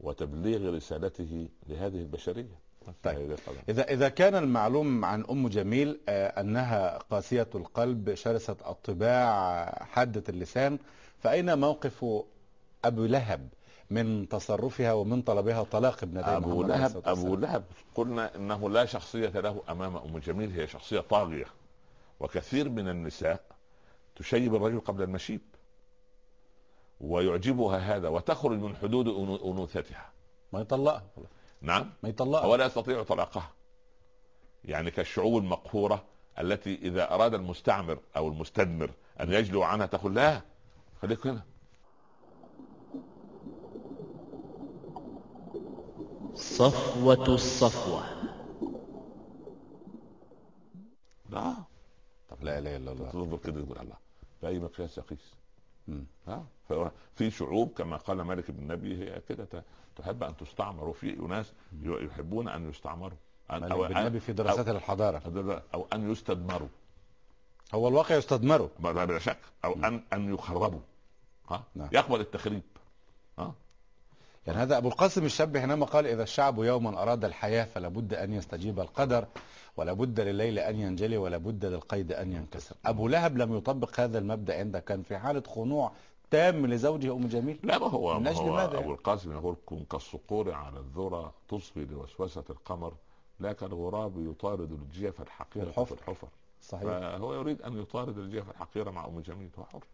وتبليغ رسالته لهذه البشرية طيب. إذا إذا كان المعلوم عن أم جميل آه، أنها قاسية القلب شرسة الطباع حادة اللسان فأين موقف أبو لهب من تصرفها ومن طلبها طلاق ابنتي أبو لهب أبو؟ لهب قلنا إنه لا شخصية له أمام أم جميل هي شخصية طاغية وكثير من النساء تشيب الرجل قبل المشيب ويعجبها هذا وتخرج من حدود أنوثتها. ما يطلقها. نعم. ما يطلقها. ولا يستطيع طلاقها. يعني كالشعوب المقهورة التي إذا أراد المستعمر أو المستدمر أن يجلو عنها تقول لا خليك هنا. صفوة الصفوة. لا. طب لا إله إلا الله. تنظر كده تقول الله. بأي مقياس يقيس. ها؟ في شعوب كما قال مالك بن النبي هي كده تحب أن تستعمر وفي أناس يحبون أن يستعمروا. أن مالك أو بن النبي في دراسات الحضارة. أو, أو أن يستدمروا. هو الواقع لا بلا شك. أو أن أن يخربوا. ها؟ نعم. يقبل التخريب. ها؟ يعني هذا أبو القاسم الشاب حينما قال إذا الشعب يوما أراد الحياة فلا بد أن يستجيب القدر ولا بد لليل أن ينجلي ولا بد للقيد أن ينكسر. أبو لهب لم يطبق هذا المبدأ عندك. كان في حالة خنوع تام لزوجه أم جميل لا ما هو من ما هو ماذا؟ أبو القاسم يقول كن كالصقور على الذرة تصغي لوسوسة القمر لا كالغراب يطارد الجيف الحقيرة في الحفر. صحيح فهو يريد أن يطارد الجيف الحقيرة مع أم جميل هو حر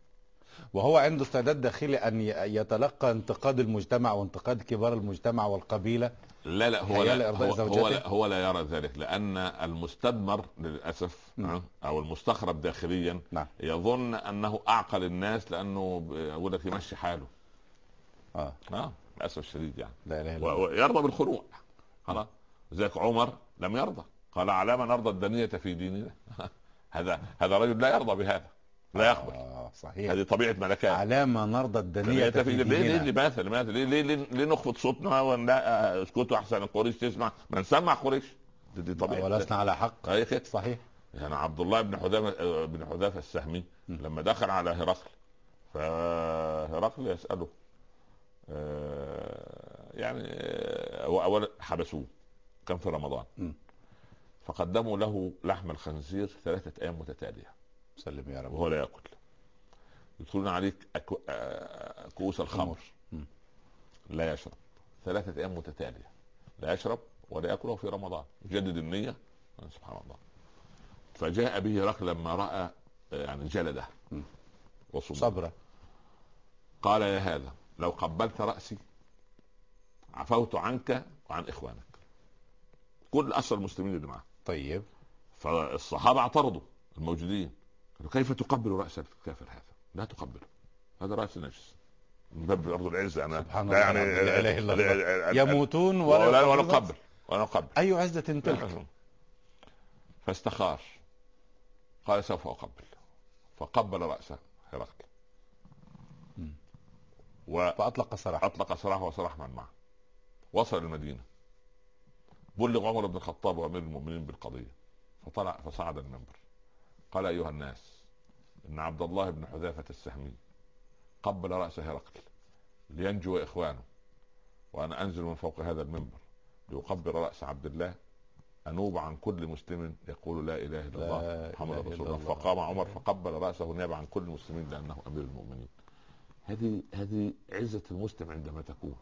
وهو عنده استعداد داخلي ي- يتلقى انتقاد المجتمع وانتقاد كبار المجتمع والقبيلة. لا لا هو لا هو, هو؟ لا هو لا يرى ذلك لأن المستدمر للأسف نعم. ها، أو المستخرب داخليا نعم. يظن أنه أعقل الناس لأنه يقول لك يمشي حاله. آه. آه للأسف الشديد يعني. لا و- الله. ويرضى بالخنوع خلاص. ذاك عمر لم يرضى. قال على ما نرضى الدنية في ديننا؟ <laughs> هذا هذا رجل لا يرضى بهذا. لا يقبل آه صحيح. هذه طبيعة ملكات. على ما نرضى في ليه ليه ديننا. لماذا لماذا ليه ليه, ليه, ليه نخفض صوتنا ونلا آه، اسكتوا أحسن قريش تسمع. ما نسمع قريش. دي, طبيعة ولسنا على حق. هي كده. صحيح. يعني عبد الله بن حذافه بن حذافه السهمي لما دخل على هرقل فهرقل يسأله آه، يعني آه، هو اولا حبسوه كان في رمضان. م. فقدموا له لحم الخنزير ثلاثة أيام متتالية. سلم يا رب وهو لا يأكل يدخلون عليك أكو... آه، كؤوس الخمر. لا يشرب. ثلاثة أيام متتالية. لا يشرب ولا يأكله في رمضان. يجدد النية. سبحان الله. فجاء به رجل لما رأى آه، يعني جلده. وصبره قال يا هذا لو قبلت رأسي عفوت عنك وعن إخوانك. كل أسر المسلمين اللي معه طيب. فالصحابة اعترضوا الموجودين. كيف تقبل رأس الكافر هذا لا تقبله. هذا رأس نجس من باب أرض العزة أنا سبحان لا الله يعني لا إله إلا الله. يموتون ولا ولا ولا نقبل ولا نقبل. أي عزة تلك؟ فاستخار قال سوف أقبل. فقبل رأسه هرقل. وأطلق فأطلق سراحة. سراحة وسراح من معه. وصل المدينة. بلغ عمر بن الخطاب وأمير المؤمنين بالقضية. فطلع فصعد المنبر قال أيها الناس إن عبد الله بن حذافة السهمي قبل رأس هرقل لينجو إخوانه وأنا أنزل من فوق هذا المنبر لأقبل رأس عبد الله أنوب عن كل مسلم يقول لا إله إلا لا الله محمد رسول الله. فقام عمر فقبل رأسه نيابة عن كل المسلمين لأنه أمير المؤمنين. هذه هذه عزة المسلم عندما تكون.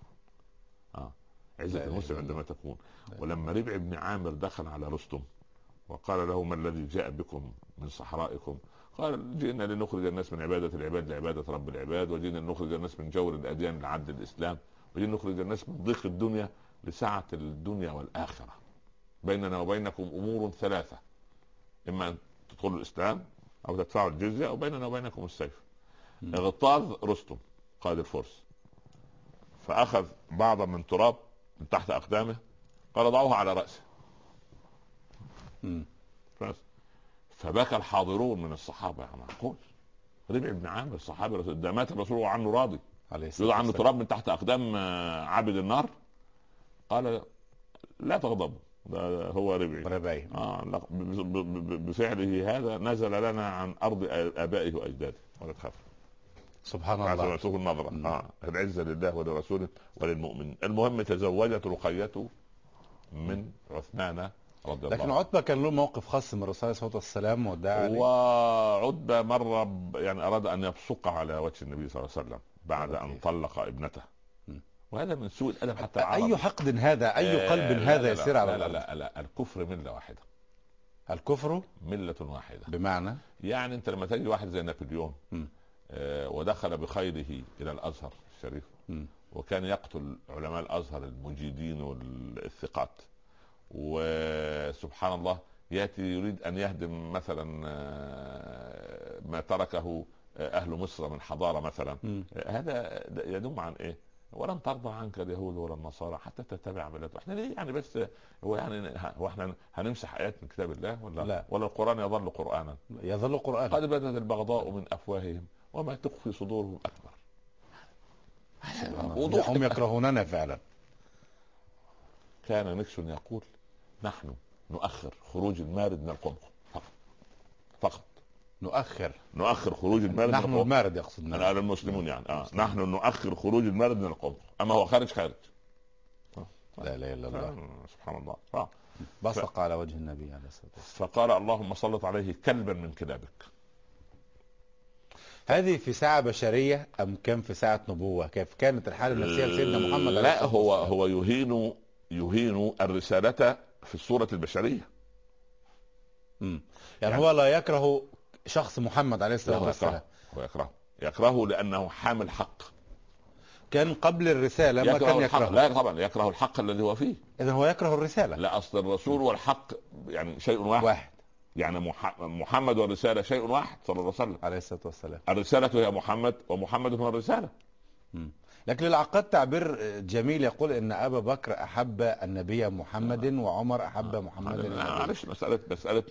عزة لا إله المسلم عندما تكون. ولما ربع بن عامر دخل على رستم وقال له ما الذي جاء بكم من صحرائكم؟ قال جئنا لنخرج الناس من عبادة العباد لعبادة رب العباد وجئنا لنخرج الناس من جور الأديان لعدل الإسلام وجئنا نخرج الناس من ضيق الدنيا لسعة الدنيا والآخرة. بيننا وبينكم أمور ثلاثة إما أن تدخلوا الإسلام أو تدفعوا الجزية أو بيننا وبينكم السيف. اغتاظ رستم قائد الفرس. فأخذ بعضا من تراب من تحت أقدامه قال ضعوها على رأسه. بس. فبكى الحاضرون من الصحابة يا معقول. ربع بن عامر الصحابي رسول- ده مات الرسول وعنه راضي. عليه الصلاة يوضع عنه. تراب من تحت أقدام آه، عابد النار. قال لا تغضبوا. ده هو ربعي. ربعي. آه ب- بفعله هذا نزل لنا عن أرض آبائه وأجداده. ولا تخاف. سبحان الله. يعطوه النظره مم. آه العزة لله ولرسوله وللمؤمنين. المهم تزوجت رقيته من عثمان رضي الله لكن عتبة كان له موقف خاص من الرسول عليه الصلاة والسلام ودعا مرة ب- يعني أراد أن يبصق على وجه النبي صلى الله عليه وسلم بعد. أن طلق ابنته. وهذا من سوء الأدب حتى العرب أي حقد هذا؟ أي آه، قلب لا، هذا لا، يسير لا على لا الأرض؟ لا, لا الكفر ملة واحدة. الكفر؟ ملة واحدة. بمعنى؟ يعني أنت لما تجي واحد زي نابليون. آه ودخل بخيله إلى الأزهر الشريف م. وكان يقتل علماء الأزهر المجيدين والثقات وسبحان الله يأتي يريد أن يهدم مثلا آه، ما تركه آه، أهل مصر من حضارة مثلا م. هذا يدوم عن إيه؟ ولن ترضى عنك اليهود ولا النصارى حتى تتبع ملته، إحنا ليه يعني بس هو يعني هو إحنا هنمسح آيات من كتاب الله ولا لا. ولا القرآن يظل قرانا؟ يظل قرآن قد بدت البغضاء من أفواههم وما تخفي صدورهم أكبر. وضوح هم يكرهوننا فعلا كان نيكسون يقول نحن نؤخر خروج المارد من القمقم فقط. فقط. نؤخر. نؤخر خروج المارد من نحن القمقم المارد يقصدنا أنا المسلمون يعني. آه. نحن نؤخر خروج المارد من القمقم أما هو خارج خارج. لا إله إلا الله. آه. سبحان الله. آه. بصق على وجه النبي عليه الصلاة والسلام. فقال اللهم سلط عليه كلبا من كلابك. هذه في ساعة بشرية أم كان في ساعة نبوة؟ كيف كانت الحاله النفسية لسيدنا محمد لا هو؟ هو يهين يهين الرسالة في الصورة البشرية. مم. يعني هو لا يكره شخص محمد عليه لا الصلاة هو والسلام. هو يكرهه يكرهه لأنه حامل حق. كان قبل الرسالة ما يكره كان يكرهه. لا طبعا يكره الحق الذي هو فيه. اذا هو يكره الرسالة. لا أصل الرسول والحق يعني شيء واحد, واحد. يعني مح- محمد والرسالة شيء واحد صلى الله عليه وسلم. عليه الصلاة والسلام. الرسالة هي محمد ومحمد هو الرسالة. لكن للعقاد تعبير جميل يقول إن أبا بكر أحب النبي محمد وعمر أحب محمد النبي. معلش مساله مسألة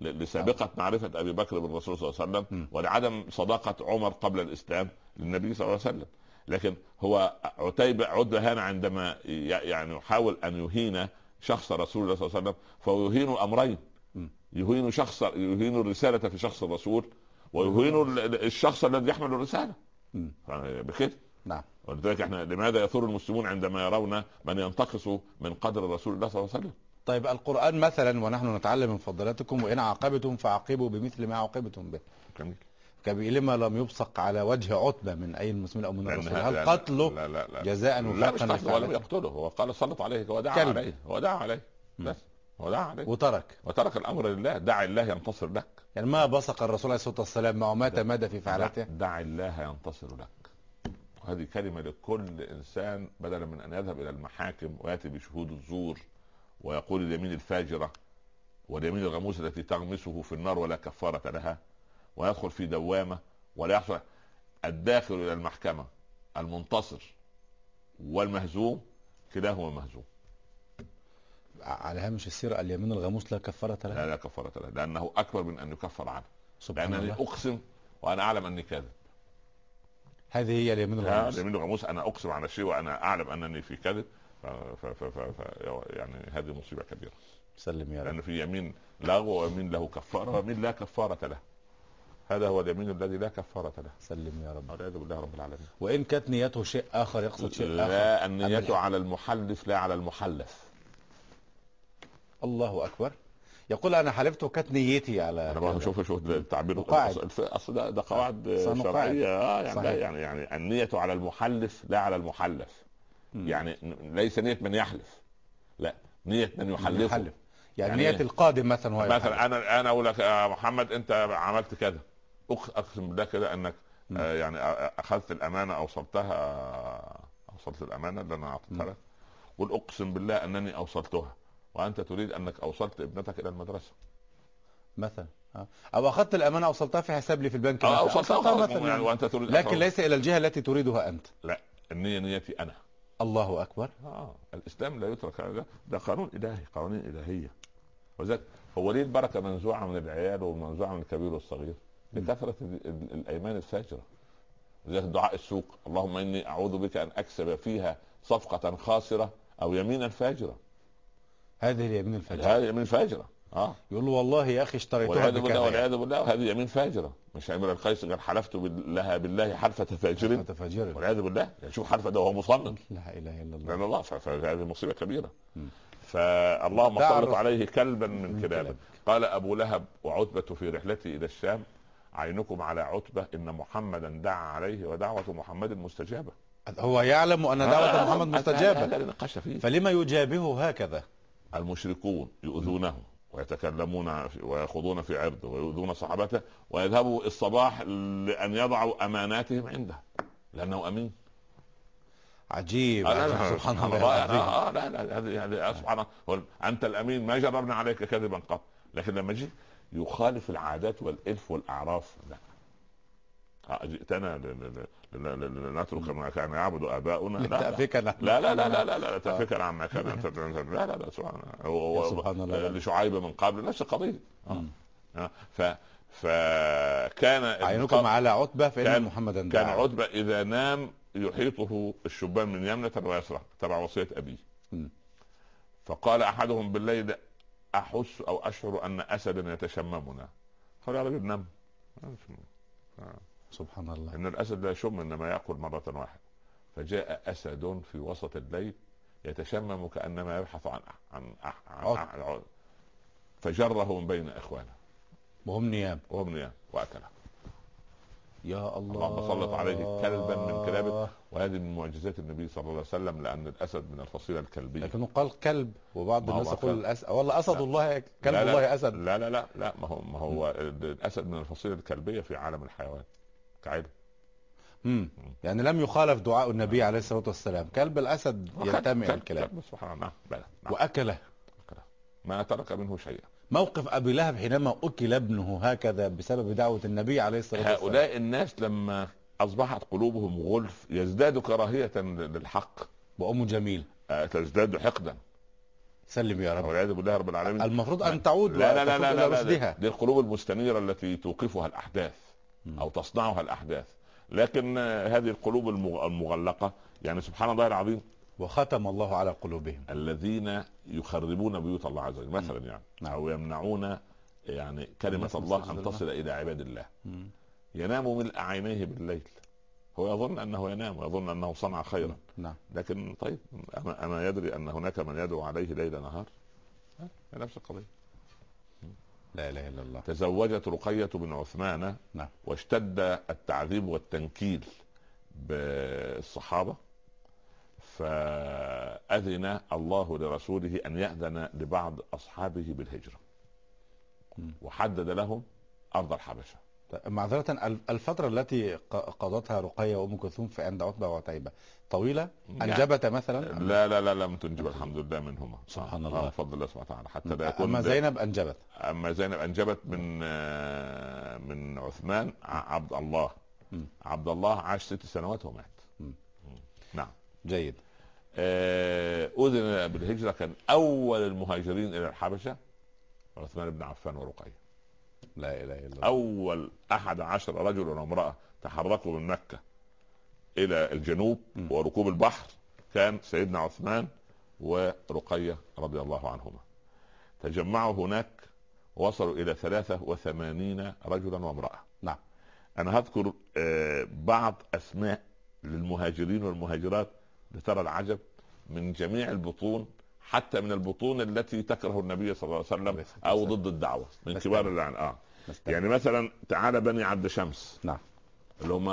لسابقة معرفة أبي بكر بالرسول صلى الله عليه. وسلم ولعدم صداقة عمر قبل الإسلام للنبي صلى الله عليه وسلم. لكن هو عتيبة عتبة هنا عندما يعني يحاول أن يهين شخص رسول الله صلى الله عليه وسلم فهو يهين الامرين م. يهين شخص يهين الرسالة في شخص الرسول ويهين ال- الشخص الذي يحمل الرسالة. م. بكده نعم. ولذلك إحنا لماذا يثور المسلمون عندما يرون من ينتقص من قدر رسول الله صلى الله عليه وسلم؟ طيب القرآن مثلا ونحن نتعلم من فضلاتكم وإن عاقبتم فعاقبوا بمثل ما عوقبتم به. جميل. كبي لما لم يبصق على وجه عتبة من أي المسلمين أو من الرسول؟ هل قتله لا لا لا. جزاء وفاقا ولم يقتله. هو قال سلط عليه هو دعا كلب. عليه هو دعا عليه. بس هو دعا عليه. وترك. وترك الأمر لله. دع الله ينتصر لك. يعني ما بصق الرسول عليه الصلاة والسلام معه مات مدى في فعلته؟ دع الله ينتصر لك. وهذه كلمة لكل إنسان بدلا من أن يذهب إلى المحاكم ويأتي بشهود الزور ويقول اليمين الفاجرة واليمين الغموس التي تغمسه في النار ولا كفارة لها ويدخل في دوامة ولا يحصل الداخل إلى المحكمة المنتصر والمهزوم كلاهما مهزوم. على هامش السيرة اليمين الغموس لا كفارة له لا لا كفارة له لأنه أكبر من أن يكفر عنه. سبحان لأنني الله. أقسم وأنا أعلم أني كاذب. هذه هي اليمين لا الغموس اليمين الغموس أنا أقسم على شيء وأنا أعلم أنني في كذب ف... ف... ف... ف... ف... يعني هذه مصيبة كبيرة. سلم يا رب. لأن في يمين لغو ويمين له كفارة ويمين لا كفارة له. هذا هو اليمين الذي لا كفارة له. سلم يا رب. والعياذ بالله رب العالمين. وإن كانت نيته شيء آخر يقصد شيء آخر. لا النية على المحلف لا على المحلف. الله أكبر. يقول أنا حلفت وكانت نيتي على أنا كذا. شوف شوف التعبير. اصل ده, ده قواعد. شرعية. آه يعني صحيح. يعني يعني النية على المحلف لا على المحلف. يعني ن- ليس نية من يحلف. لا نية من يحلفه. يحلف. يعني, يعني نية إيه؟ القادم مثلا هو. مثلا أنا أنا أقول لك يا محمد أنت عملت كذا أقسم بالله كده إنك آه يعني أخذت الأمانة اوصلتها اوصلت الأمانة اللي أنا أعطيتها لك قل اقسم بالله إنني أوصلتها. وأنت تريد أنك أوصلت ابنتك إلى المدرسة. مثلا. أو أخذت الأمانة أوصلتها في حساب لي في البنك مثلاً. أوصلتها مثلا مثلا. يعني. وأنت تريد لكن ليس إلى الجهة التي تريدها أنت. لا النية نيتي أنا. الله أكبر. آه الإسلام لا يترك هذا. ده قانون إلهي قوانين إلهية. وذلك هو ليه البركة منزوعة من العيال ومنزوعة من الكبير والصغير؟ لكثرة ال- ال- الأيمان الفاجرة. لذلك دعاء السوق. اللهم إني أعوذ بك أن أكسب فيها صفقة خاسرة أو يمينا فاجرة. هذه اليمين الفجر هذه يمين فاجره آه. يقول له والله يا أخي اشتريتها والعياذ بالله بكذا يعني. والعياذ بالله وهذه يمين فاجره مش امير القيس قال حلفت لها بالله حلفه فاجر متفجر والعياذ بالله. يعني شوف حلفه ده وهو مصمم لا إله إلا الله. لأن الله فهذه مصيبة كبيرة. فاللهم سلط عليه كلبا من من كلابه. كلاب. قال أبو لهب وعتبة في رحلته إلى الشام عينكم على عتبة إن محمدا دعا عليه ودعوة محمد مستجابة. هو يعلم أن محمد مستجابة. لا نقاش فيه. فلما يجابهه هكذا؟ المشركون يؤذونه ويتكلمون ويخوضون في عرضه ويؤذون صحابته ويذهبوا الصباح لأن يضعوا أماناتهم عنده. لأنه امين عجيب, آه، لا، لا، سبحان الله. العظيم آه، آه، لا لا هذه سبحان الله. أنت الأمين ما جربنا عليك كذبا قط. لكن لما جه يخالف العادات والإلف والأعراف. لا آه، جئتنا ل- ل- ل- ل- ل- نترك ما كان يعبد آباؤنا. لا لا. لا. لا. لا لا لا لا تفكر عما كان. <laughs> لا لا لا سبحان الله. الله. لشعيب من قبل نفس القضية. آه. آه، ف فكان عينكم على عتبة فإن محمدا كان دعا. عتبة إذا نام يحيطه الشبان من يمنة ويسرى تبع وصية أبيه. مم. فقال أحدهم بالليل أحس أو أشعر أن أسدا يتشممنا. قال يا رجل نم سبحان الله. إن الأسد لا يشم إنما يأكل مرة واحدة. فجاء أسد في وسط الليل يتشمم كأنما يبحث عن عن, عن, عن, عن, عن فجره من بين إخوانه. وهم نيام وهم نيام وأكله. يا الله. اللهم سلط عليه كلبا من كلابه وهذه من معجزات النبي صلى الله عليه وسلم لأن الأسد من الفصيلة الكلبية. لكنه قال كلب وبعض الناس يقول. الاسد والله أسد لا. الله كلب لا لا. الله أسد. لا لا لا. لا ما هو ما هو الأسد من الفصيلة الكلبية في عالم الحيوان. كعلم مم. يعني لم يخالف دعاء النبي عليه الصلاة والسلام. كلب الأسد ينتمي إلى الكلاب كلب سبحان الله. بلى نعم. وأكله. ما ترك منه شيئا. موقف أبي لهب حينما أكل ابنه هكذا بسبب دعوة النبي عليه الصلاة والسلام. هؤلاء الناس لما أصبحت قلوبهم غلف يزداد كراهية للحق. وأم جميل. آه، تزداد حقدا. سلم يا رب. والعياذ بالله رب العالمين. المفروض أن تعود لا لا لا لا, إلى لا, لا. رشدها. دي القلوب المستنيرة التي توقفها الأحداث. أو تصنعها الأحداث. لكن هذه القلوب المغ- المغلقة يعني سبحان الله العظيم وختم الله على قلوبهم. الذين يخربون بيوت الله عز وجل مثلا يعني نعم. أو يمنعون يعني كلمة الناس الله الله. تصل إلى عباد الله. ينام ملء عينيه بالليل. هو يظن أنه ينام ويظن أنه صنع خيرا. نعم. لكن طيب أما, أما يدري أن هناك من يدعو عليه ليل نهار؟ نفس القضية. لا إله إلا الله. تزوجت رقية بن عثمان نعم. واشتد التعذيب والتنكيل بالصحابة فأذن الله لرسوله أن يأذن لبعض أصحابه بالهجرة. مم. وحدد لهم أرض الحبشة. طيب، معذرة ال- الفترة التي قضتها رقية وأم كلثوم في عند عتبة وعتيبة طويلة؟ يعني- أنجبت مثلا؟ لا لا لا لم تنجب الحمد لله منهما. سبحان آه، الله. بفضل الله سبحانه وتعالى حتى لا يكون أما زينب أنجبت؟ اما زينب أنجبت من آه، من عثمان عبد الله. عبد الله عاش ست سنوات ومات. نعم. جيد. آه، أذن بالهجرة كان أول المهاجرين إلى الحبشة عثمان بن عفان ورقية. لا إله إلا الله. أول أحد عشر رجل وامرأة تحركوا من مكة إلى الجنوب م. وركوب البحر كان سيدنا عثمان ورقية رضي الله عنهما. تجمعوا هناك وصلوا إلى ثلاثة وثمانين رجلا وامرأة. نعم. أنا هذكر آه، بعض أسماء للمهاجرين والمهاجرات لترى العجب من جميع البطون حتى من البطون التي تكره النبي صلى الله عليه وسلم أو ضد الدعوة من كبار آه. يعني مثلا تعالى بني عبد شمس. نعم. اللي هم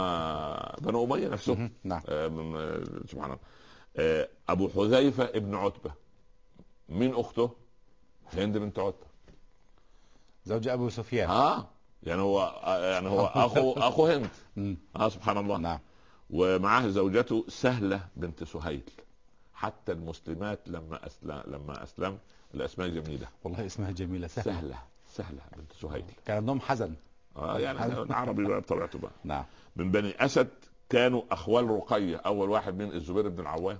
بنو أمية نفسهم. نعم. آه، سبحان الله. آه، أبو حذيفة ابن عتبة. مين أخته؟ هند بنت عتبة. زوج أبو سفيان. آه يعني هو آه، يعني هو أخو <laughs> أخو هند. آه سبحان الله. نعم. ومعاه زوجته سهلة بنت سهيل. حتى المسلمات لما اسلم لما أسلم الأسماء جميلة. والله اسمها جميلة سهلة. سهلة سهلة بنت سهيل. كان عندهم حزن. آه يعني العربي بقى بطبيعته بقى. نعم. من بني أسد كانوا أخوال رقية. أول واحد من الزبير بن العوام.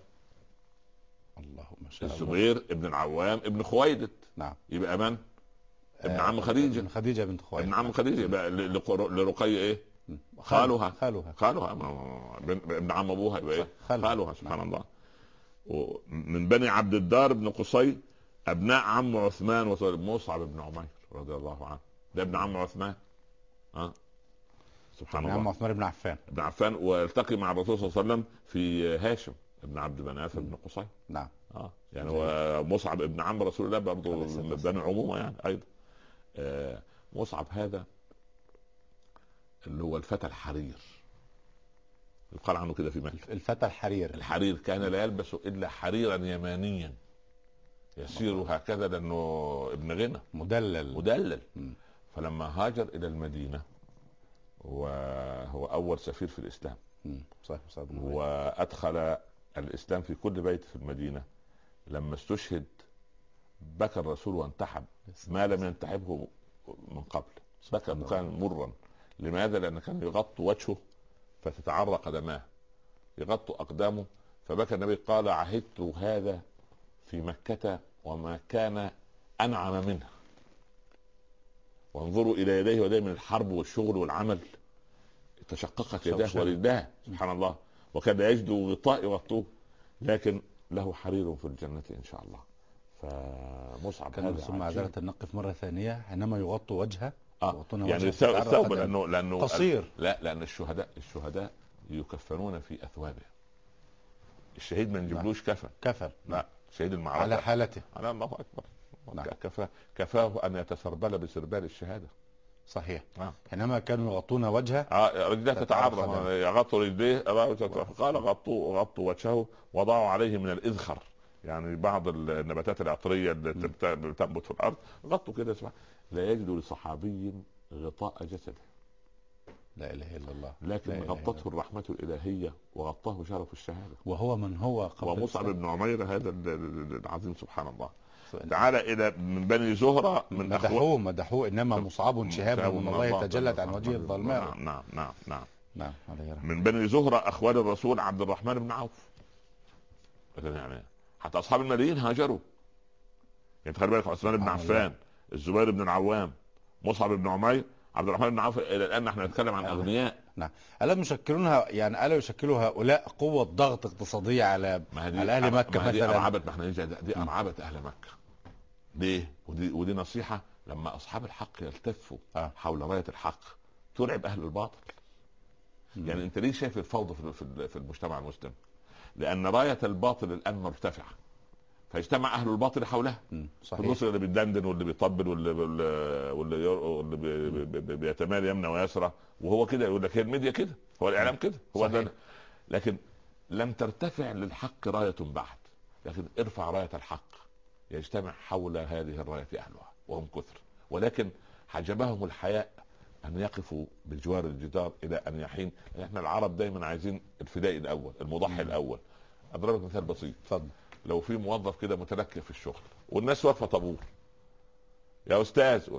اللهم شاء الله. الزبير ابن العوام ابن خويلد. نعم. يبقى من؟ ابن آه، عم خديجة. ابن خديجة بنت خويلد. ابن عم خديجة. يبقى لرقية إيه؟ خالها. خالها خالها ابن عم أبوها يبقى إيه؟ خالها سبحان الله. ومن بني عبد الدار بن قصي أبناء عم عثمان مصعب بن عمير رضي الله عنه. ده ابن عم عثمان. ها؟ سبحان من الله. عم عثمان بن عفان. ابن عفان والتقي مع الرسول صلى الله عليه وسلم في هاشم ابن عبد مناف بن قصي. نعم. آه يعني هو مصعب ابن عم رسول الله برضه من. بني عمومة يعني أيضا. آه مصعب هذا اللي هو الفتى الحرير. يقال عنه كده في مكه الفتى الحرير. الحرير كان لا يلبس إلا حريرا يمانيا. يسير هكذا لأنه ابن غنى. مدلل. مدلل. فلما هاجر إلى المدينة وهو أول سفير في الإسلام. صحيح صحيح وأدخل الإسلام في كل بيت في المدينة. لما استشهد بكى الرسول وانتحب. ما لم ينتحبه من قبل. بكى بكاء مرا لماذا؟ لأن كان يغطي وجهه فتتعرق دماه يغطي أقدامه. فبكى النبي قال عهدت هذا في مكة وما كان أنعم منها وانظروا إلى يديه ويديه من الحرب والشغل والعمل. تشققت يداه. ورجلاه سبحان الله. وكان يجد غطاء يغطوه. لكن له حرير في الجنة إن شاء الله. فمصعب كان عجيب. معذرة نقف مرة ثانية. حينما يغطي وجهه آه. يعني الثوب. لأنه لأنه قصير. لا لأن الشهداء الشهداء يكفنون في أثوابه. الشهيد ما نجيبلوش كفن. كفن. لا شهيد المعركة. على حالته. على الله أكبر. نعم. كفاه كفاه أن يتسربل بسربال الشهادة. صحيح. نعم. حينما كانوا يغطون وجهه آه، رجلاه تتعرض. يغطوا رجليه قال غطوا غطوا وجهه وضعوا عليه من الإذخر. يعني بعض النباتات العطرية اللي بتنبت في الأرض. غطوا كده سبحان لا يجد لصحابي غطاء جسده. لا إله إلا الله. لكن إلا غطته الرحمة الإلهية وغطاه شرف الشهادة. وهو من هو قبل ومصعب. بن عمير هذا ال- ال- العظيم سبحان الله. سؤال. تعال إلى من بني زهرة من مدحوه مدحوه إنما مصعب شهاب من الله تجلت عن وجهه الظلماء نعم نعم نعم نعم. نعم من بني زهرة أخوال الرسول عبد الرحمن بن عوف. يعني حتى أصحاب المدينة هاجروا. يعني خلي بالك عثمان بن عفان الزبير بن العوام مصعب بن عمير عبد الرحمن بن عوف إلى الآن نحن نتكلم عن أغنياء. نعم. ألا يشكلونها يعني ألا يشكل هؤلاء قوة ضغط اقتصادية على على أهل مكة ما دي مثلا؟ أرعبت ما إحنا دي أرعبت أهل مكة. ليه؟ ودي ودي نصيحة لما أصحاب الحق يلتفوا آه. حول راية الحق ترعب أهل الباطل. يعني أنت ليه شايف الفوضى في المجتمع المسلم؟ لأن راية الباطل الآن مرتفعة. فيجتمع أهل الباطل حولها. صحيح. المصري اللي بيدندن واللي بيطبل واللي واللي واللي, بيتمال يمنى ويسرى. وهو كده يقول لك هي الميديا كده. هو الإعلام كده. هو صحيح. ده. لكن لم ترتفع للحق راية بعد. لكن ارفع راية الحق. يجتمع حول هذه الراية أهلها وهم كثر. ولكن حجبهم الحياء أن يقفوا بجوار الجدار إلى أن يحين. إحنا العرب دايما عايزين الفدائي الأول المضحي الأول. أضربك مثال بسيط. اتفضل. لو في موظف كده متلكف في الشغل والناس واقفة طابور. يا أستاذ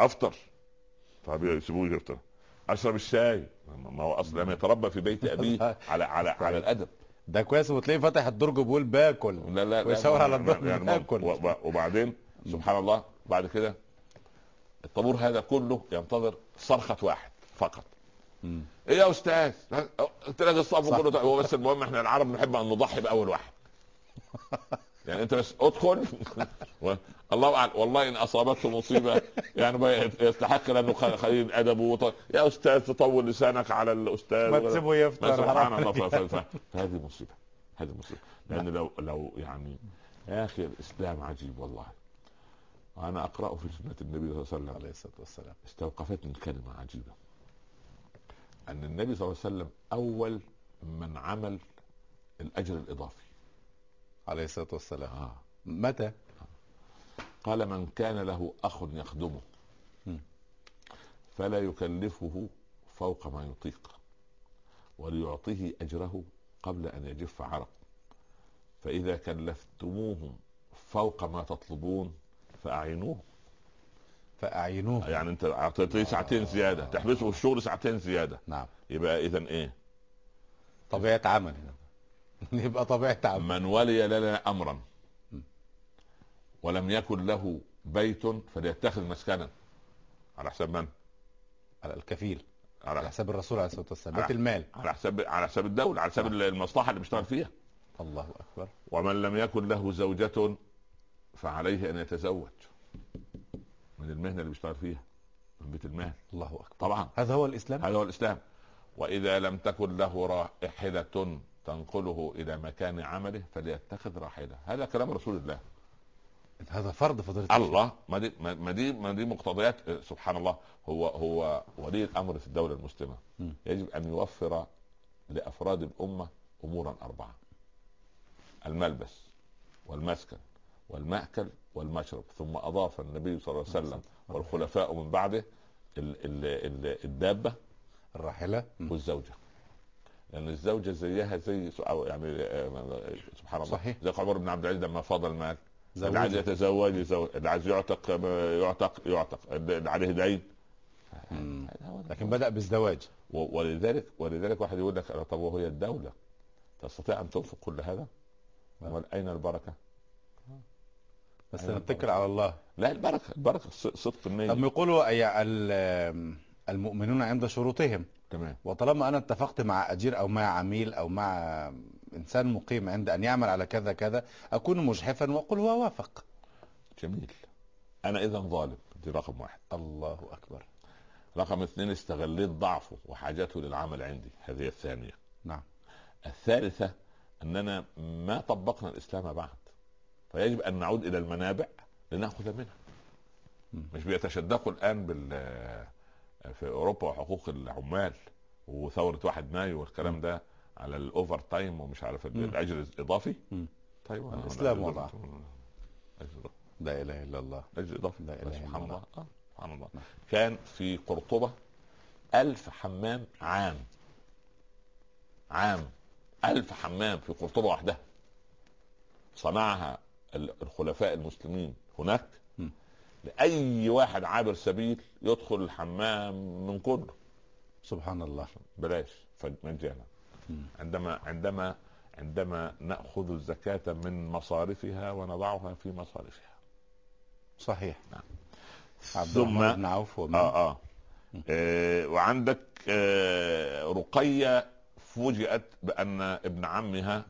أفطر. طب يسيبوه يفطر. أشرب الشاي. ما هو أصلا يتربى في بيت أبيه <laughs> على على على الأدب. ده كويس وتلاقيه فاتح الدرج بيقول باكل. لا لا لا ويشاور على الدرج يعني باكل وبعدين؟ سبحان الله. بعد كده؟ الطابور هذا كله ينتظر صرخة واحد فقط. مم. إيه يا أستاذ؟ تلاقي الصف. كله هو بس المهم إحنا العرب نحب أن نضحي بأول واحد. يعني أنت بس أدخل. و- <laughs> الله أعلم. والله إن اصابته مصيبة يعني يستحق لأنه خليل ادب وط... يا أستاذ تطول لسانك على الأستاذ. ما تسيبه يفطر سبحان الله. ف- ف- فهذه مصيبة. هذه مصيبة. لأن لو لو يعني يا أخي الإسلام عجيب والله. وأنا اقراه في سنة النبي صلى الله عليه وسلم عليه الصلاة والسلام استوقفتني كلمة عجيبة أن النبي صلى الله عليه وسلم أول من عمل الأجر الإضافي عليه الصلاة والسلام آه. متى؟ قال من كان له أخ يخدمه. فلا يكلفه فوق ما يطيق وليعطيه أجره قبل أن يجف عرق فإذا كلفتموهم فوق ما تطلبون فأعينوه. فأعينوه. يعني أنت اعطيتيه ساعتين زيادة. تحبسه في الشغل ساعتين زيادة. نعم. يبقى اذا إيه؟ طبيعة عمل. <laughs> يبقى طبيعة عمل. من ولي لنا امرا ولم يكن له بيت فليتخذ مسكنا. على حساب من؟ على الكفيل. على على حساب الرسول عليه الصلاة والسلام. بيت المال. على حساب على حساب الدولة على حساب المصلحة اللي بيشتغل فيها. الله أكبر. ومن لم يكن له زوجة فعليه أن يتزوج من المهنة اللي بيشتغل فيها من بيت المال الله أكبر. طبعا. هذا هو الإسلام؟ هذا هو الإسلام. وإذا لم تكن له راحلة تنقله إلى مكان عمله فليتخذ راحلة. هذا كلام رسول الله. هذا فرض فضيلة الشيخ. الله ما دي ما ما دي ما دي مقتضيات آه، سبحان الله هو هو ولي الأمر في الدولة المسلمة. م. يجب أن يوفر لأفراد الأمة امورا أربعة. الملبس والمسكن. والمأكل والمشرب ثم أضاف النبي صلى الله عليه وسلم والخلفاء من بعده ال ال ال الدابة الراحلة م. والزوجة لأن الزوجة زيها زي أو يعني آه، سبحان الله صحيح. زي عمر بن عبد العزيز لما فاض المال. اللي عايز يتزوج يزوج اللي عايز يعتق آه، يعتق يعتق اللي عليه دين. لكن بدأ بالزواج ولذلك ولذلك واحد يقول لك طب وهي الدولة تستطيع أن تنفق كل هذا؟ امال أين البركة؟ بس أيوة نتكل على الله. لا البركة البركة صدق طب النيه يقولوا أي ال- المؤمنون عند شروطهم. تمام. وطالما أنا اتفقت مع أجير أو مع عميل أو مع إنسان مقيم عند أن يعمل على كذا كذا أكون مجحفا وأقول هو وافق. جميل. أنا اذا ظالم. دي رقم واحد. الله أكبر. رقم اثنين استغليت ضعفه وحاجته للعمل عندي. هذه الثانية. نعم. الثالثة أننا ما طبقنا الإسلام بعد. فيجب أن نعود إلى المنابع لنأخذ منها. مش بيتشدقوا الآن بال في أوروبا وحقوق العمال وثورة واحد مايو والكلام ده على الأوفر تايم ومش عارف الإضافي م. طيب. أجر إضافي. لا إله إلا الله أجر إضافي لا إلا سبحان الله. آه، سبحان الله نعم. كان في قرطبة ألف حمام عام عام ألف حمام في قرطبة وحدها صنعها الخلفاء المسلمين هناك م. لأي واحد عابر سبيل يدخل الحمام من كله سبحان الله بلاش مجانا. عندما عندما عندما نأخذ الزكاة من مصارفها ونضعها في مصارفها صحيح نعم. عبد ثم- بن عوف ومن آه آه, آه وعندك آه رقية فوجئت بأن ابن عمها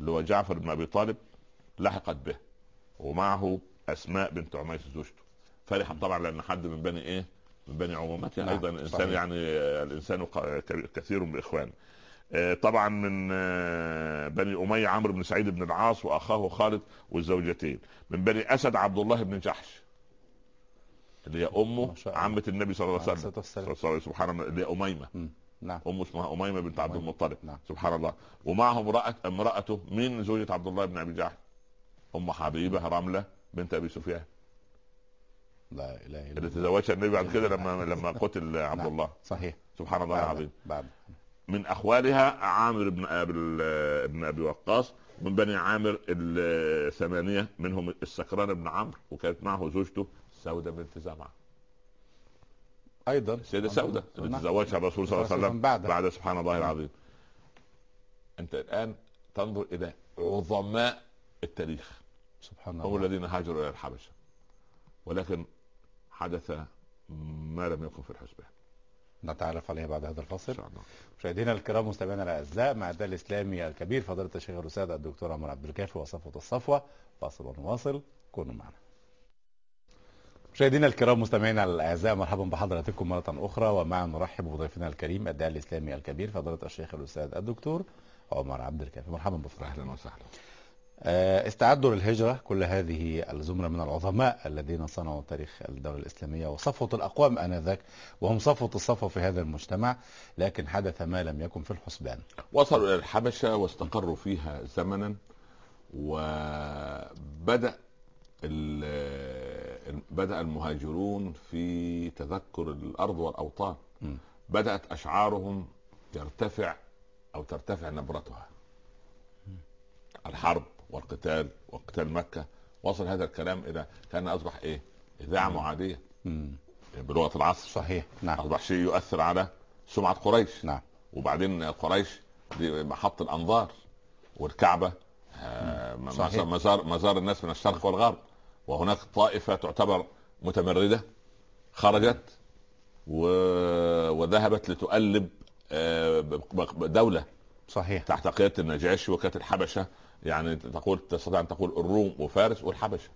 اللي هو جعفر بن أبي طالب لحقت به ومعه أسماء بنت عميس زوجته فرحت طبعا لأن حد من بني إيه من بني عمومتها نعم، أيضا الإنسان صحيح. يعني الإنسان ق- كثير بإخوانه آه، طبعا من آه، بني أمية عمرو بن سعيد بن العاص وأخاه خالد والزوجتين من بني أسد عبد الله بن جحش اللي هي أمه. عمة النبي صلى الله عليه وسلم. صلى الله عليه. سبحان الله اللي هي أميمة. نعم أمه اسمها أميمة بنت عبد. المطلب نعم. سبحان الله ومعه امرأة امرأته من زوجة عبد الله بن أبي جحش أم حبيبة رملة بنت أبي سفيان. لا إله إلا اللي الله. تزوجها النبي بعد كده لما لما قتل عبد نعم. الله. صحيح. سبحان الله العظيم. بعد. من أخوالها عامر بن أبي بن أبي وقاص من بني عامر الثمانية منهم السكران بن عمرو وكانت معه زوجته سودة بنت زمعة. أيضا. السيده سودة اللي نعم. تزوجها الرسول صلى الله عليه وسلم بعد بعد سبحان الله العظيم. أنت الآن تنظر إلى عظماء التاريخ. سبحان هم الله. الذين هاجروا إلى الحبشة ولكن حدث ما لم يكن في الحسبان. نتعرف عليها بعد هذا الله. مشاهدينا الكرام مستمعينا الأعزاء مع الدال الإسلامي الكبير فضيلة الشيخ الأستاذ الدكتور عمر عبد الكافي وصفوه الصفوة فاصل ونواصل. كونوا معنا. مشاهدينا الكرام مستمعينا الأعزاء مرحبا بحضراتكم مرة أخرى ومعا نرحب بضيفنا الكريم الداعي الإسلامي الكبير فضيلة الشيخ الأستاذ الدكتور عمر عبد الكافي مرحبا بفضلك. أهلا وسهلا. استعدوا للهجرة كل هذه الزمرة من العظماء الذين صنعوا تاريخ الدولة الإسلامية وصفوة الأقوام آنذاك وهم صفوة الصفوة في هذا المجتمع لكن حدث ما لم يكن في الحسبان. وصلوا إلى الحبشة واستقروا فيها زمنا وبدأ ال- بدأ المهاجرون في تذكر الأرض والأوطان. م. بدأت أشعارهم ترتفع أو ترتفع نبرتها. الحرب والقتال وقتال مكة. وصل هذا الكلام إلى كان أصبح إيه؟ إذاعة معادية. مم. بلغة العصر. صحيح. نعم. أصبح شيء يؤثر على سمعة قريش. نعم. وبعدين قريش دي محط الأنظار والكعبة. آه، صحيح. مزار مزار الناس من الشرق والغرب. وهناك طائفة تعتبر متمردة. خرجت و... وذهبت لتؤلب آه، دولة صحيح. تحت قيادة النجاشي وكانت الحبشة. يعني تقول تستطيع أن تقول الروم وفارس والحبشة.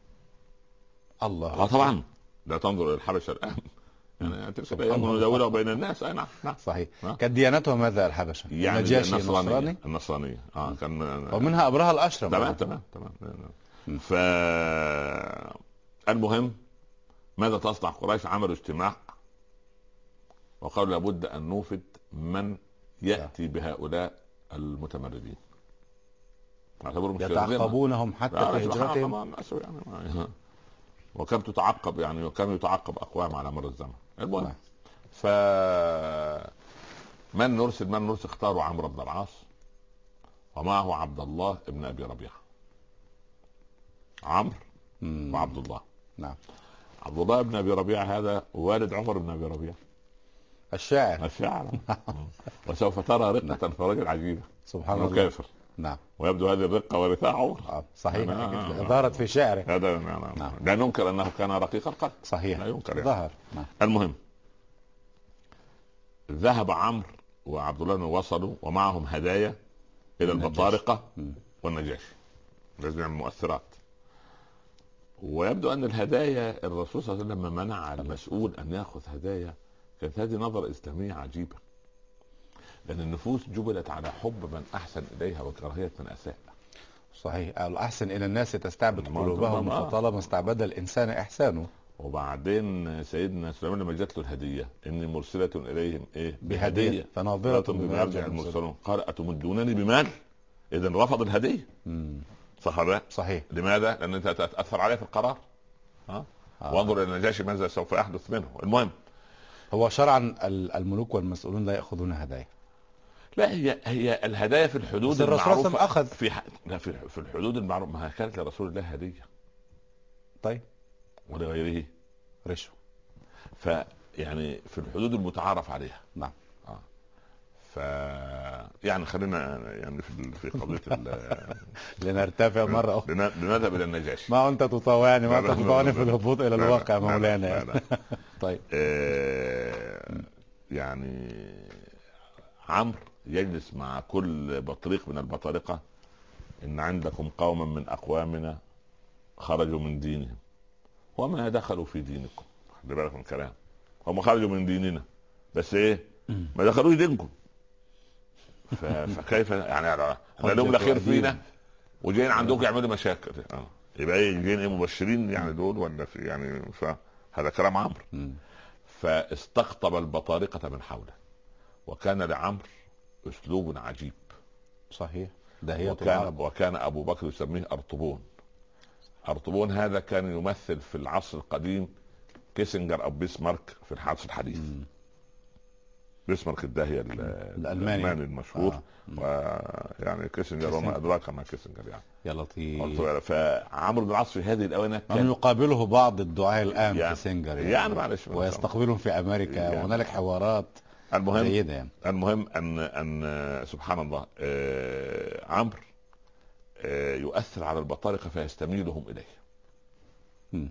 الله. آه طبعا. لا تنظر إلى الحبشة الآن. يعني تلك. نداولها بين الناس. أي نعم نعم. صحيح. ها؟ كانت ديانتها ماذا الحبشة؟ يعني النجاشي النصرانية. النصراني؟ النصرانية. آه كان ومنها أبرهة الأشرم تمام تمام تمام. ف المهم ماذا تصنع قريش عملوا اجتماع وقالوا لابد أن نوفد من يأتي بهؤلاء المتمردين. يتعقبونهم حتى في هجرتهم يعني وكم تتعقب يعني وكم يتعقب أقوام على مر الزمن. المهم نعم. ف من نرسل من نرسل اختاروا عمرو بن العاص ومعه عبد الله بن أبي ربيعة. عمرو. وعبد الله. نعم. عبد الله بن أبي ربيعة هذا والد عمر بن أبي ربيعة. الشاعر. الشاعر. <laughs> وسوف ترى رقه في رجل عجيبة. سبحان الله. كافر. نعم ويبدو هذه الرقه ورثها عمر آه، صحيح آه. ظهرت في شعره هذا نعم. نعم. لا ننكر أنه كان رقيق القلب صحيح لا ينكر يعني. ظهر نعم المهم ذهب عمرو وعبد الله وصلوا ومعهم هدايا إلى. البطارقه. والنجاشي لازم يعمل مؤثرات ويبدو أن الهدايا الرسول صلى الله عليه وسلم منع المسؤول أن يأخذ هدايا كانت هذه نظرة إسلامية عجيبة لأن النفوس جبلت على حب من أحسن إليها وكراهية من أساء. صحيح. الأحسن إلى الناس تستعبد قلوبهم ما- فطالما استعبد الإنسان إحسانه. وبعدين سيدنا سليمان لما جات له الهدية إني مرسلة إليهم إيه؟ بهدية فناظرة بما يرجع المرسلون. قال أتمدونني بمال؟ اذا رفض الهدية. مم. صح ولا لا؟ صحيح. لماذا؟ لأن أنت تتاثر عليه في القرار. ها؟ آه. وانظر إلى النجاشي ماذا سوف يحدث منه. المهم. هو شرعا ال- الملوك والمسؤولون لا يأخذون هدايا. لا هي هي الهدايا في الحدود الرسول أخذ. في ح... في في الحدود المعروفة. ما كانت لرسول الله هدية. طيب. ولغيره رشوة. فيعني في الحدود المتعارف عليها. نعم. ف يعني خلينا يعني في في قضية ال- <laughs> لنرتفع مرة أخرى. لن- لنذهب إلى النجاشي. ما أنت تطاوعني ما لا، تطاوعني في. الهبوط لا، الواقع لا، لا، مولانا. لا، يعني. لا. <laughs> طيب. آه، يعني عمرو يجلس مع كل بطريق من البطارقه إن عندكم قوما من أقوامنا خرجوا من دينهم. وما دخلوا في دينكم. خلي بالك من الكلام. هم خرجوا من ديننا. بس إيه؟ ما دخلوش دينكم. فكيف يعني لهم <laughs> لا خير فينا. وجايين عندكم يعملوا مشاكل. آه. يبقى إيه؟ جايين إيه مبشرين يعني دول ولا في يعني فهذا كلام عمرو. فاستقطب البطارقة من حوله. وكان لعمرو أسلوب عجيب. صحيح. دهية وكان العرب وكان أبو بكر يسميه أرطبون. أرطبون هذا كان يمثل في العصر القديم كيسنجر أو بيسمارك في العصر الحديث. بيسمارك الداهيه ال- الألماني. الألماني المشهور. آه. ويعني كيسنجر وما كيسنجر. أدراك ما كيسنجر يعني. يا لطيف. فعمرو بن العاص في هذه الآونة من كان يقابله بعض الدعاة الآن يعني- كيسنجر يعني معلش ويستقبلهم في أمريكا. يعني. وهنالك حوارات. المهم جيدة يعني المهم ان أن سبحان الله آه، عمرو آه، يؤثر على البطارقه فيستميلهم إليه مم.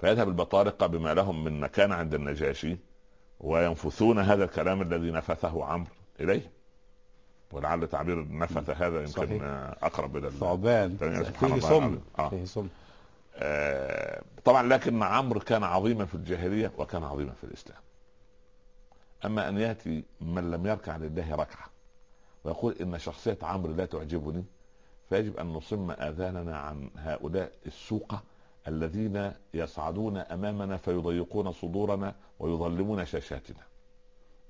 فيذهب البطارقه بما لهم من مكانه عند النجاشي وينفثون هذا الكلام الذي نفثه عمرو إليه ولعل تعبير نفث هذا يمكن صحيح. أقرب إلى ال- ثعبان فيه سم. آه. فيه سم آه، طبعا لكن عمرو كان عظيما في الجاهلية وكان عظيما في الإسلام أما أن يأتي من لم يركع لله ركعة ويقول إن شخصية عمرو لا تعجبني فيجب أن نصم آذاننا عن هؤلاء السوقه الذين يصعدون أمامنا فيضيقون صدورنا ويظلمون شاشاتنا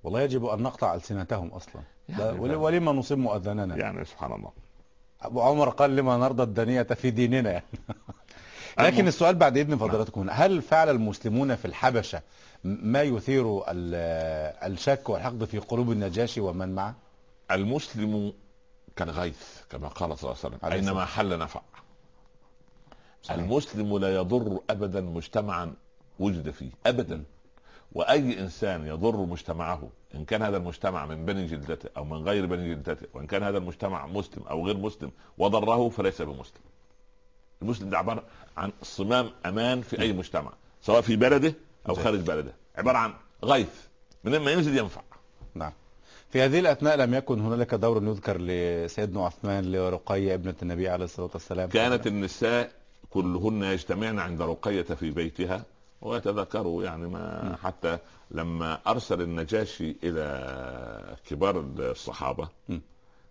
والله يجب أن نقطع ألسنتهم أصلا يعني. ولما نصم أذاننا يعني سبحان الله أبو عمر قال لما نرضى الدنية في ديننا يعني. لكن السؤال بعد إذن فضلاتكم هنا هل فعل المسلمون في الحبشة ما يثير ال- الشك والحقد في قلوب النجاشي ومن معه؟ المسلم كالغيث كما قال صلى الله عليه وسلم أينما حل نفع. صحيح. المسلم لا يضر ابدا مجتمعا وجد فيه ابدا. وأي إنسان يضر مجتمعه إن كان هذا المجتمع من بني جلدته أو من غير بني جلدته وإن كان هذا المجتمع مسلم أو غير مسلم وضره فليس بمسلم. المسلم ده عباره عن صمام أمان في أي مجتمع سواء في بلده أو. خارج بلده. عبارة عن غيث. من ما ينزل ينفع. نعم. في هذه الأثناء لم يكن هنالك دور يذكر لسيدنا عثمان لرقية ابنة النبي عليه الصلاة والسلام. كانت النساء كلهن يجتمعن عند رقية في بيتها ويتذكروا يعني ما حتى لما أرسل النجاشي إلى كبار الصحابة م.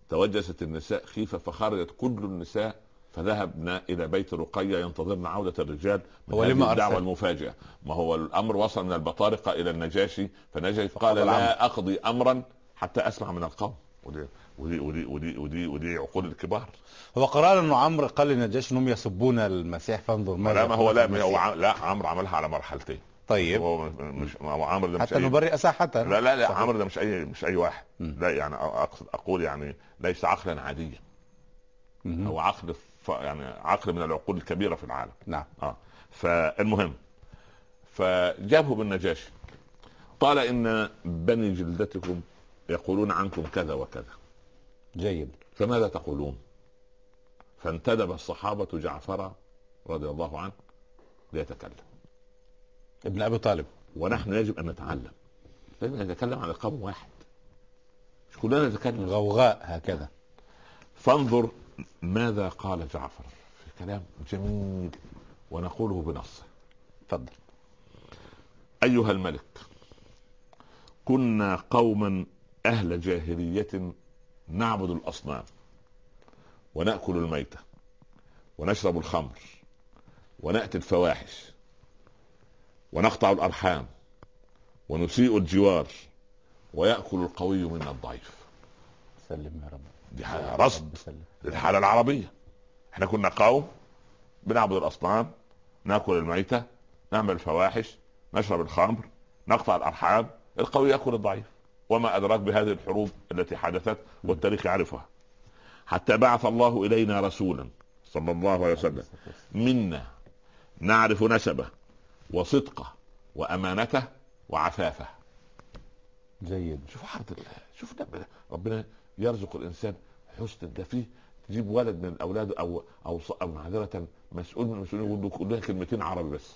توجست النساء خيفة فخرجت كل النساء فذهبنا إلى بيت رقية ينتظرن عودة الرجال من هو هذه لما الدعوة أرسل؟ المفاجئة ما هو الأمر وصل من البطارقة إلى النجاشي فالنجاشي قال لا أقضي أمرا حتى أسمع من القوم ودي ودي ودي ودي, ودي, ودي عقول الكبار هو قرار إنه عمرو قال للنجاشي إنهم يسبون المسيح فانظر ماذا لا ما هو لا المسيح. هو لا عمرو عملها على مرحلتين طيب هو مش ما هو عمرو ده مش حتى أي... نبرئ ساحته لا لا لا. عمرو ده مش اي مش أي واحد مم. لا يعني اقصد أقول يعني ليس عقلا عاديا. هو عقل. يعني عقل من العقول الكبيرة في العالم. نعم. آه. فالمهم فجابه بالنجاشي. قال إن بني جلدتكم يقولون عنكم كذا وكذا. جيد. فماذا تقولون؟ فانتدب الصحابة جعفر رضي الله عنه ليتكلم. ابن أبي طالب. ونحن يجب أن نتعلم. لازم نتكلم عن القوم واحد. مش كلنا نتكلم. غوغاء هكذا. فانظر ماذا قال جعفر في كلام جميل ونقوله بنصه؟ اتفضل أيها الملك كنا قوما أهل جاهلية نعبد الأصنام ونأكل الميتة ونشرب الخمر ونأتي الفواحش ونقطع الأرحام ونسيء الجوار ويأكل القوي منا الضعيف. سلم يا رب. دي رصد. سلم. للحالة العربية. إحنا كنا قوم بنعبد الأصنام نأكل الميتة نعمل الفواحش نشرب الخمر نقطع الأرحام. القوي يأكل الضعيف. وما أدراك بهذه الحروب التي حدثت والتاريخ يعرفها. حتى بعث الله إلينا رسولا صلى الله عليه وسلم. منا نعرف نسبه وصدقه وأمانته وعفافه. جيد. شوف عرض الله شوف ربنا يرزق الإنسان حسن ده فيه تجيب ولد من الاولاد أو أو معذرة مسؤول من المسؤولين يقول له كلها كلمتين عربي بس.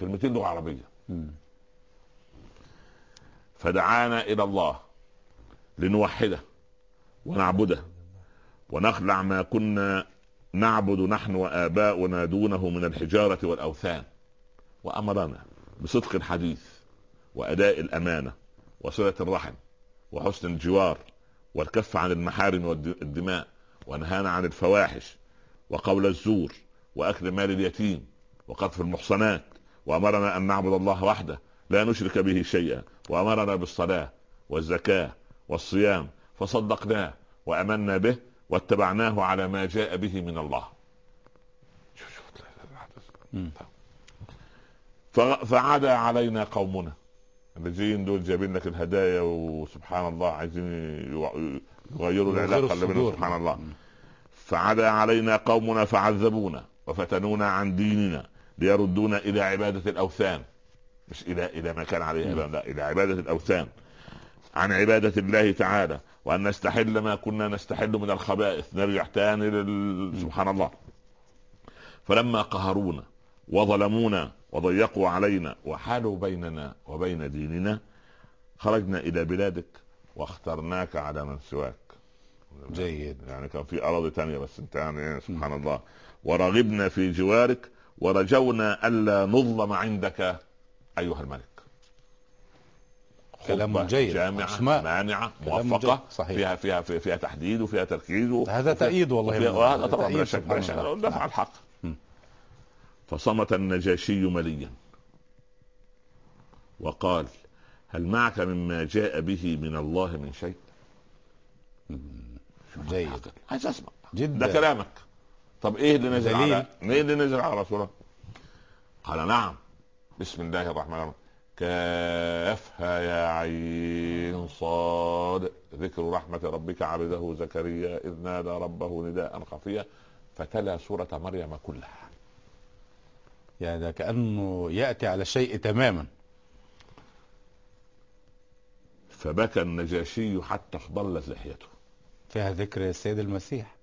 كلمتين لغة عربية. فدعانا إلى الله لنوحده ونعبده ونخلع ما كنا نعبد نحن وآباؤنا دونه من الحجارة والأوثان. وأمرنا بصدق الحديث وأداء الأمانة وصلة الرحم وحسن الجوار والكف عن المحارم والدماء ونهانا عن الفواحش وقول الزور وأكل مال اليتيم وقذف المحصنات وأمرنا أن نعبد الله وحده لا نشرك به شيئا وأمرنا بالصلاة والزكاة والصيام فصدقناه وأمنا به واتبعناه على ما جاء به من الله. فعدا علينا قومنا. الذين دول جايبين لك الهدايا وسبحان الله عايزين يغيروا العلاقة اللي بينهم سبحان الله. فعدا علينا قومنا فعذبونا وفتنونا عن ديننا ليردونا إلى عبادة الأوثان. مش إلى إلى ما كان عليه لا إلى عبادة الأوثان. عن عبادة الله تعالى وأن نستحل ما كنا نستحل من الخبائث نرجع تاني سبحان الله. فلما قهرونا وظلمونا وضيقوا علينا وحالوا بيننا وبين ديننا خرجنا إلى بلادك واخترناك على من سواك. جيد. يعني كان في أراضي تانية بس انت يعني سبحان الله. ورغبنا في جوارك ورجونا ألا نظلم عندك أيها الملك. كلام جيد جامعة أسماء. مانعة موفقة. صحيح. فيها فيها فيها, فيها تحديد وفيها تركيز هذا تأييد والله وهذا طبعا بلا شك بلا شك دفع الحق. فصمت النجاشي مليا. وقال هل معك مما جاء به من الله من شيء؟ جيد؟ عايز أسمع. جدا. ده كلامك. طب إيه اللي نزل. على إيه اللي نزل على رسول الله؟ قال نعم. بسم الله الرحمن الرحيم. كافها يا عين صاد. ذكر رحمة ربك عبده زكريا إذ نادى ربه نداء خفيا فتلا سورة مريم كلها. يعني ده كأنه يأتي على شيء تماما. فبكى النجاشي حتى اخضلت لحيته. فيها ذكر السيد المسيح.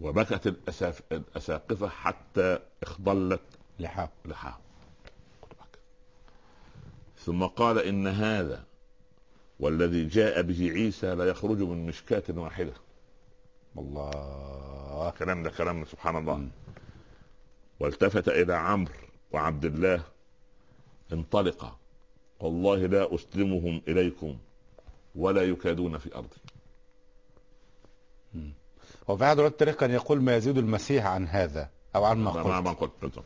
وبكت الأساقفة حتى اخضلت لحاه لحاه ثم قال إن هذا والذي جاء به عيسى لا يخرج من مشكاة واحدة. الله كلام ده كلام سبحان الله. م. والتفت إلى عمرو وعبد الله. انطلقا. والله لا أسلمهم إليكم ولا يكادون في أرضي. هو في أحد التاريخ كان يقول ما يزيد المسيح عن هذا أو عن ما قلت. ما قلت بالضبط.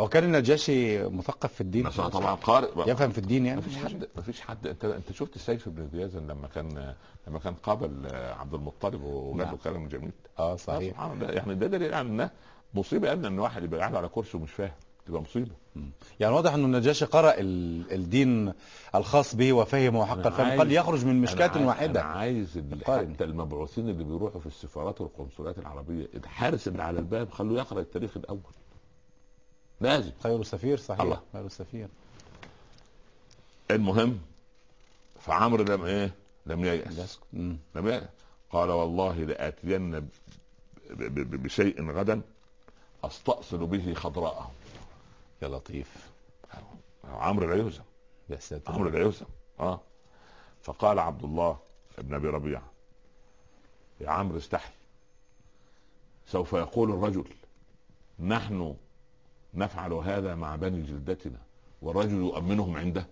هو كان النجاشي مثقف في الدين؟ طبعا قارئ. يفهم في الدين يعني؟ ما فيش حد ما فيش حد. انت أنت شفت سيف بن زيازن لما كان لما كان قابل عبد المطلب وقال له نعم. كلام جميل؟ آه صحيح. سبحان الله. يعني ده دليل على انه مصيبة إن واحد يبقى قاعد على كرسي ومش فاهم. تبقى مصيبة. يعني واضح إنه النجاشي قرأ الدين الخاص به وفهمه حق الفهم. قال يخرج من مشكاة واحدة. أنا عايز حتى المبعوثين اللي بيروحوا في السفارات والقنصليات العربية الحارس اللي على الباب خلوه يقرأ التاريخ الأول. لازم. خير سفير صحيح. الله. خير سفير المهم فعمرو لم إيه؟ لم ييأس. لم ييأس. قال والله لآتين بشيء غدا أستأصل به خضراءه يا لطيف. عمرو يهزم يا ساتر عمرو يهزم آه. فقال عبد الله ابن أبي ربيعه يا عمرو استحي. سوف يقول الرجل نحن نفعل هذا مع بني جلدتنا والرجل يؤمنهم عنده.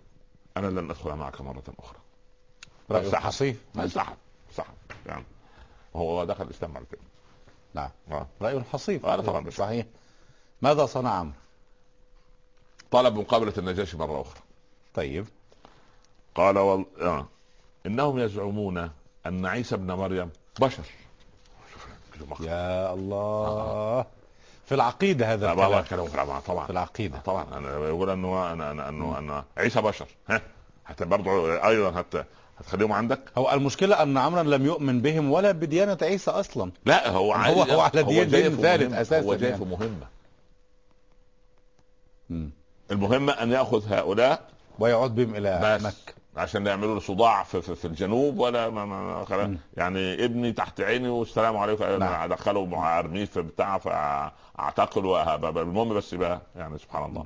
أنا لن أدخل معك مرة أخرى. رأي حصيف. سحب سحب يعني هو دخل الاسلام على كده. نعم. آه. رأي حصيف. آه طبعا. صحيح. ماذا صنع عمرو؟ طلب مقابلة النجاشي مرة أخرى. طيب. قال وال... آه. إنهم يزعمون أن عيسى ابن مريم بشر. يا الله. آه. في العقيدة هذا الكلام. كلام طبعا. في العقيدة. طبعا. أنا بقول أنه أنا أنا أنه أن عيسى بشر. ها؟ حتى برضه أيضا حتى هتخليهم عندك. هو المشكلة أن عمرا لم يؤمن بهم ولا بديانة عيسى أصلا. لا هو عايز هو, هو على دين, ثالث أساسا هو جاي في يعني. مهمة. المهمه أن يأخذ هؤلاء ويعود بهم إلى مكة. عشان يعملوا له صداع في, في, في الجنوب ولا ما ما يعني ابني تحت عيني والسلام عليكم. نعم. أدخله أرميه في بتاع فاعتقل المهم بس يبقى يعني سبحان الله.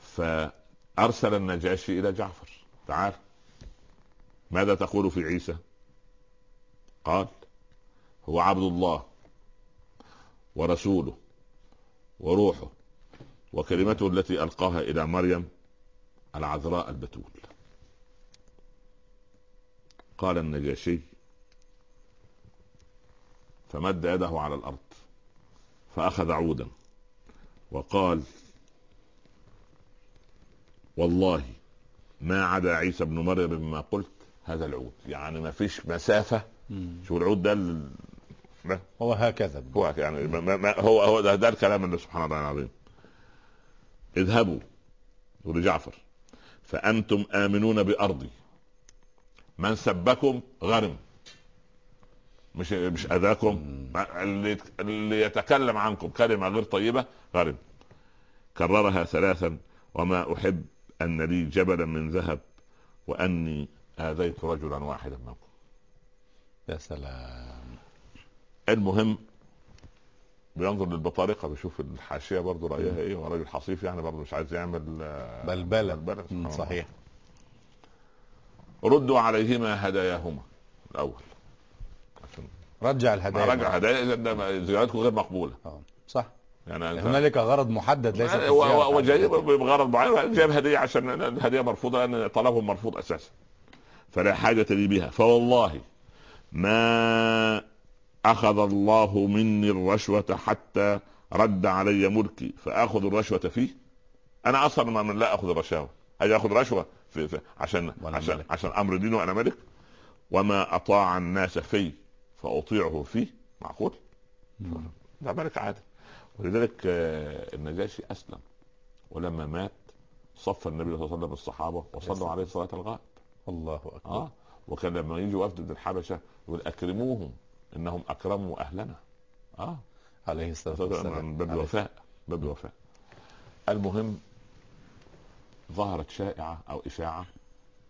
فأرسل النجاشي إلى جعفر. تعال. ماذا تقول في عيسى؟ قال هو عبد الله ورسوله وروحه. وكلمته التي ألقاها إلى مريم العذراء البتول. قال النجاشي فمد يده على الأرض فأخذ عودا وقال والله ما عدا عيسى بن مريم مما قلت هذا العود. يعني ما فيش مسافة. شو العود ده ال- هو هكذا. هو يعني ما ما هو هو ده, ده الكلام اللي سبحان الله العظيم. اذهبوا يقول جعفر فأنتم آمنون بأرضي. من سبكم غرم. مش مش أذاكم اللي اللي يتكلم عنكم كلمة غير طيبة غرم. كررها ثلاثا وما أحب أن لي جبلا من ذهب وأني آذيت رجلا واحدا منكم. يا سلام. المهم بينظر للبطارقة بيشوف الحاشية برضه رأيها إيه هو راجل حصيف يعني برضه مش عايز يعمل آه، بلبلة. بلبلة. الله. صحيح. ردوا عليهما هداياهما الأول. عشان رجع الهدايا رجع هدايا إذا زيارتكم غير مقبولة. آه، صح. يعني هنالك غرض محدد ليس. هو جاي بغرض معين جايب هدية عشان الهدية مرفوضة لأن طلبهم مرفوض أساسا. فلا حاجة لي بها. فوالله ما أخذ الله مني الرشوة حتى رد علي ملكي. فأخذ الرشوة فيه. أنا أصلا من لا أخذ الرشاوى هاجي أخذ رشوه في في عشان عشان ملك. عشان أمر دينه وأنا ملك. وما أطاع الناس في فأطيعه فيه. معقول؟ ده ملك عادل. ولذلك آه، النجاشي أسلم. ولما مات صف النبي صلى الله عليه وسلم الصحابة وصلوا عليه صلاة الغائب. الله أكبر. آه. وكان لما يجي وفد من الحبشة يقول أكرموهم. إنهم اكرموا اهلنا آه. عليه الصلاة من والسلام. باب الوفاء. باب الوفاء. المهم ظهرت شائعة أو إشاعة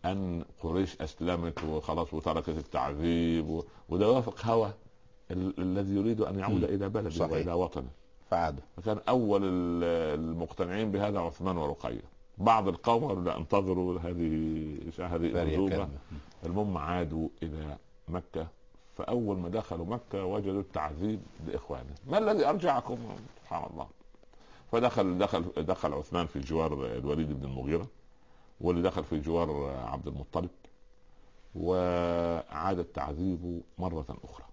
أن قريش أسلمت وخلاص وتركت التعذيب و... وده وافق هوى ال... الذي يريد أن يعود. إلى بلده صحيح. وإلى وطنه. فعادوا فكان أول ال- المقتنعين بهذا عثمان ورقية. بعض القوم قالوا لا انتظروا هذه هذه. المهم عادوا إلى مكة فاول ما دخلوا مكة وجدوا التعذيب لاخوانهم ما الذي أرجعكم؟ سبحان الله. فدخل دخل دخل عثمان في جوار الوليد بن المغيرة واللي دخل في جوار عبد المطلب وعاد التعذيب مرة أخرى.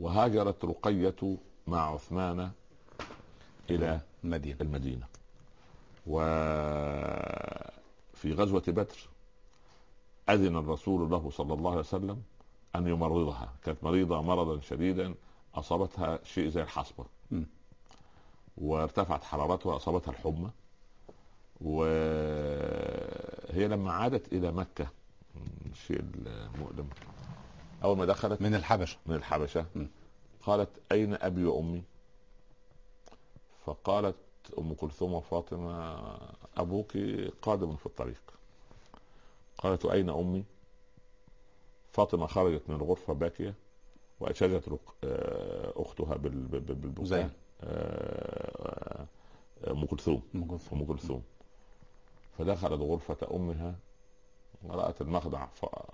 وهاجرت رقية مع عثمان إلى المدينة. المدينة. وفي غزوة بدر أذن الرسول له صلى الله عليه وسلم أن يمرضها. كانت مريضة مرضا شديدا أصابتها شيء زي الحصبة. وارتفعت حرارتها أصابتها الحمى. وهي لما عادت إلى مكة الشيء المؤلم أول ما دخلت من الحبشة. من الحبشة. م. قالت أين أبي وأمي؟ فقالت أم كلثوم وفاطمة أبوك قادم في الطريق. قالت أين أمي؟ فاطمة خرجت من الغرفة باكية رق- آه، أختها بال- بال- بال- بالبكاء زين. آه، آه، أم كلثوم. أم كلثوم. فدخلت غرفة أمها ورأت المخدع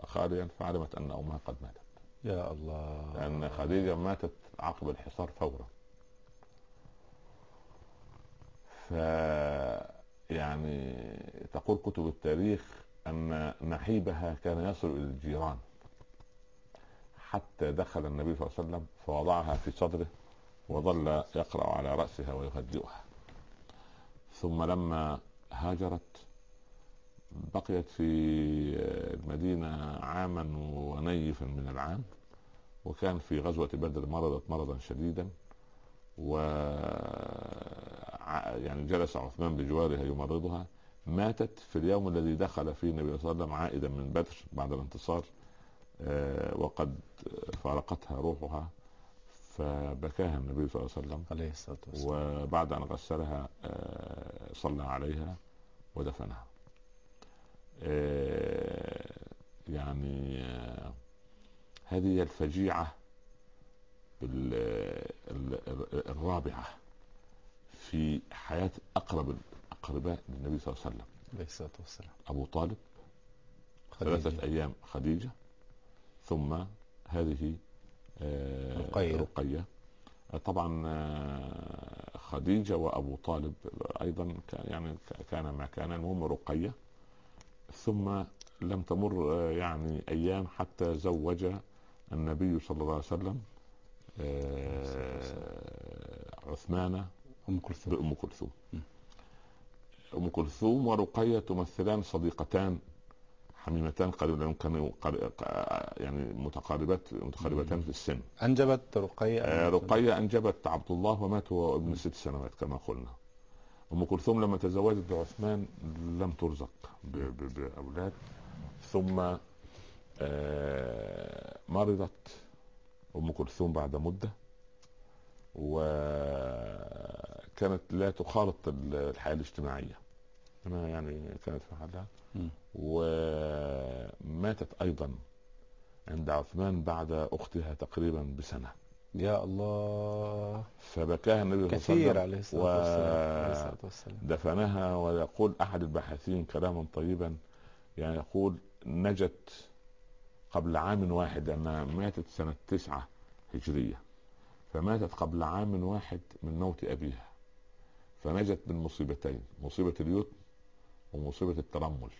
خاليا فعلمت أن أمها قد ماتت. يا الله. لأن خديجة ماتت عقب الحصار فورا. ف يعني تقول كتب التاريخ أن نحيبها كان يصل إلى الجيران. حتى دخل النبي صلى الله عليه وسلم فوضعها في صدره وظل يقرأ على رأسها ويهدئها ثم لما هاجرت بقيت في المدينة عاما ونيفا من العام وكان في غزوة بدر مرضت مرضا شديدا و يعني جلس عثمان بجوارها يمرضها ماتت في اليوم الذي دخل فيه النبي صلى الله عليه وسلم عائدا من بدر بعد الانتصار آه، وقد فارقتها روحها فبكاها النبي صلى الله عليه وسلم. عليه الصلاة والسلام. وبعد أن غسلها آه، صلى عليها ودفنها. آه، يعني هذه الفجيعة ال- ال- ال- الرابعة في حياة أقرب الاقرباء للنبي صلى الله عليه وسلم عليه الصلاة والسلام أبو طالب خديجة. ثلاثة أيام خديجة ثم هذه آه، رقية. رقية طبعا آه، خديجة وأبو طالب أيضا كان يعني كان ما كان المهم رقية ثم لم تمر آه، يعني أيام حتى زوج النبي صلى الله عليه وسلم عثمان أم كلثوم بأم كلثوم. أم كلثوم ورقية تمثلان صديقتان حميمتان قريبا كانوا يعني متقاربات متقاربتان في السن. أنجبت رقية؟ آه، رقية أنجبت عبد الله ومات وهو ابن ست سنوات كما قلنا. أم كلثوم لما تزوجت بعثمان لم ترزق ب- ب- بأولاد. ثم آه، مرضت أم كلثوم بعد مدة وكانت لا تخالط الحياة الاجتماعية. أنا يعني كانت في حالها. وماتت أيضا عند عثمان بعد أختها تقريبا بسنة. يا الله. فبكاها النبي صلى الله عليه وسلم عليه الصلاة والسلام ودفنها ويقول أحد الباحثين كلاما طيبا يعني يقول نجت قبل عام واحد لأنها ماتت سنة تسعة هجرية. فماتت قبل عام واحد من موت أبيها. فنجت من مصيبتين مصيبة اليتم ومصيبة الترمل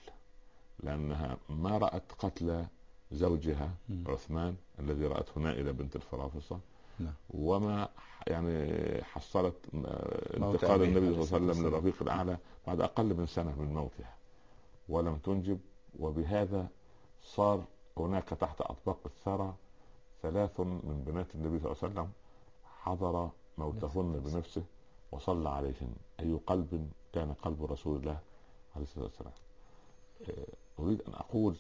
لأنها ما رأت قتل زوجها مم. عثمان الذي رأته نائلة بنت الفرافصة نعم. وما يعني حصلت انتقال النبي صلى الله عليه وسلم. للرفيق الأعلى بعد أقل من سنة من موتها ولم تنجب وبهذا صار هناك تحت أطباق الثرى ثلاث من بنات النبي صلى الله عليه وسلم حضر موتهن بنفسه وصلى عليهن أي قلب كان قلب رسول الله عليه الصلاة والسلام. آه، أريد أن أقول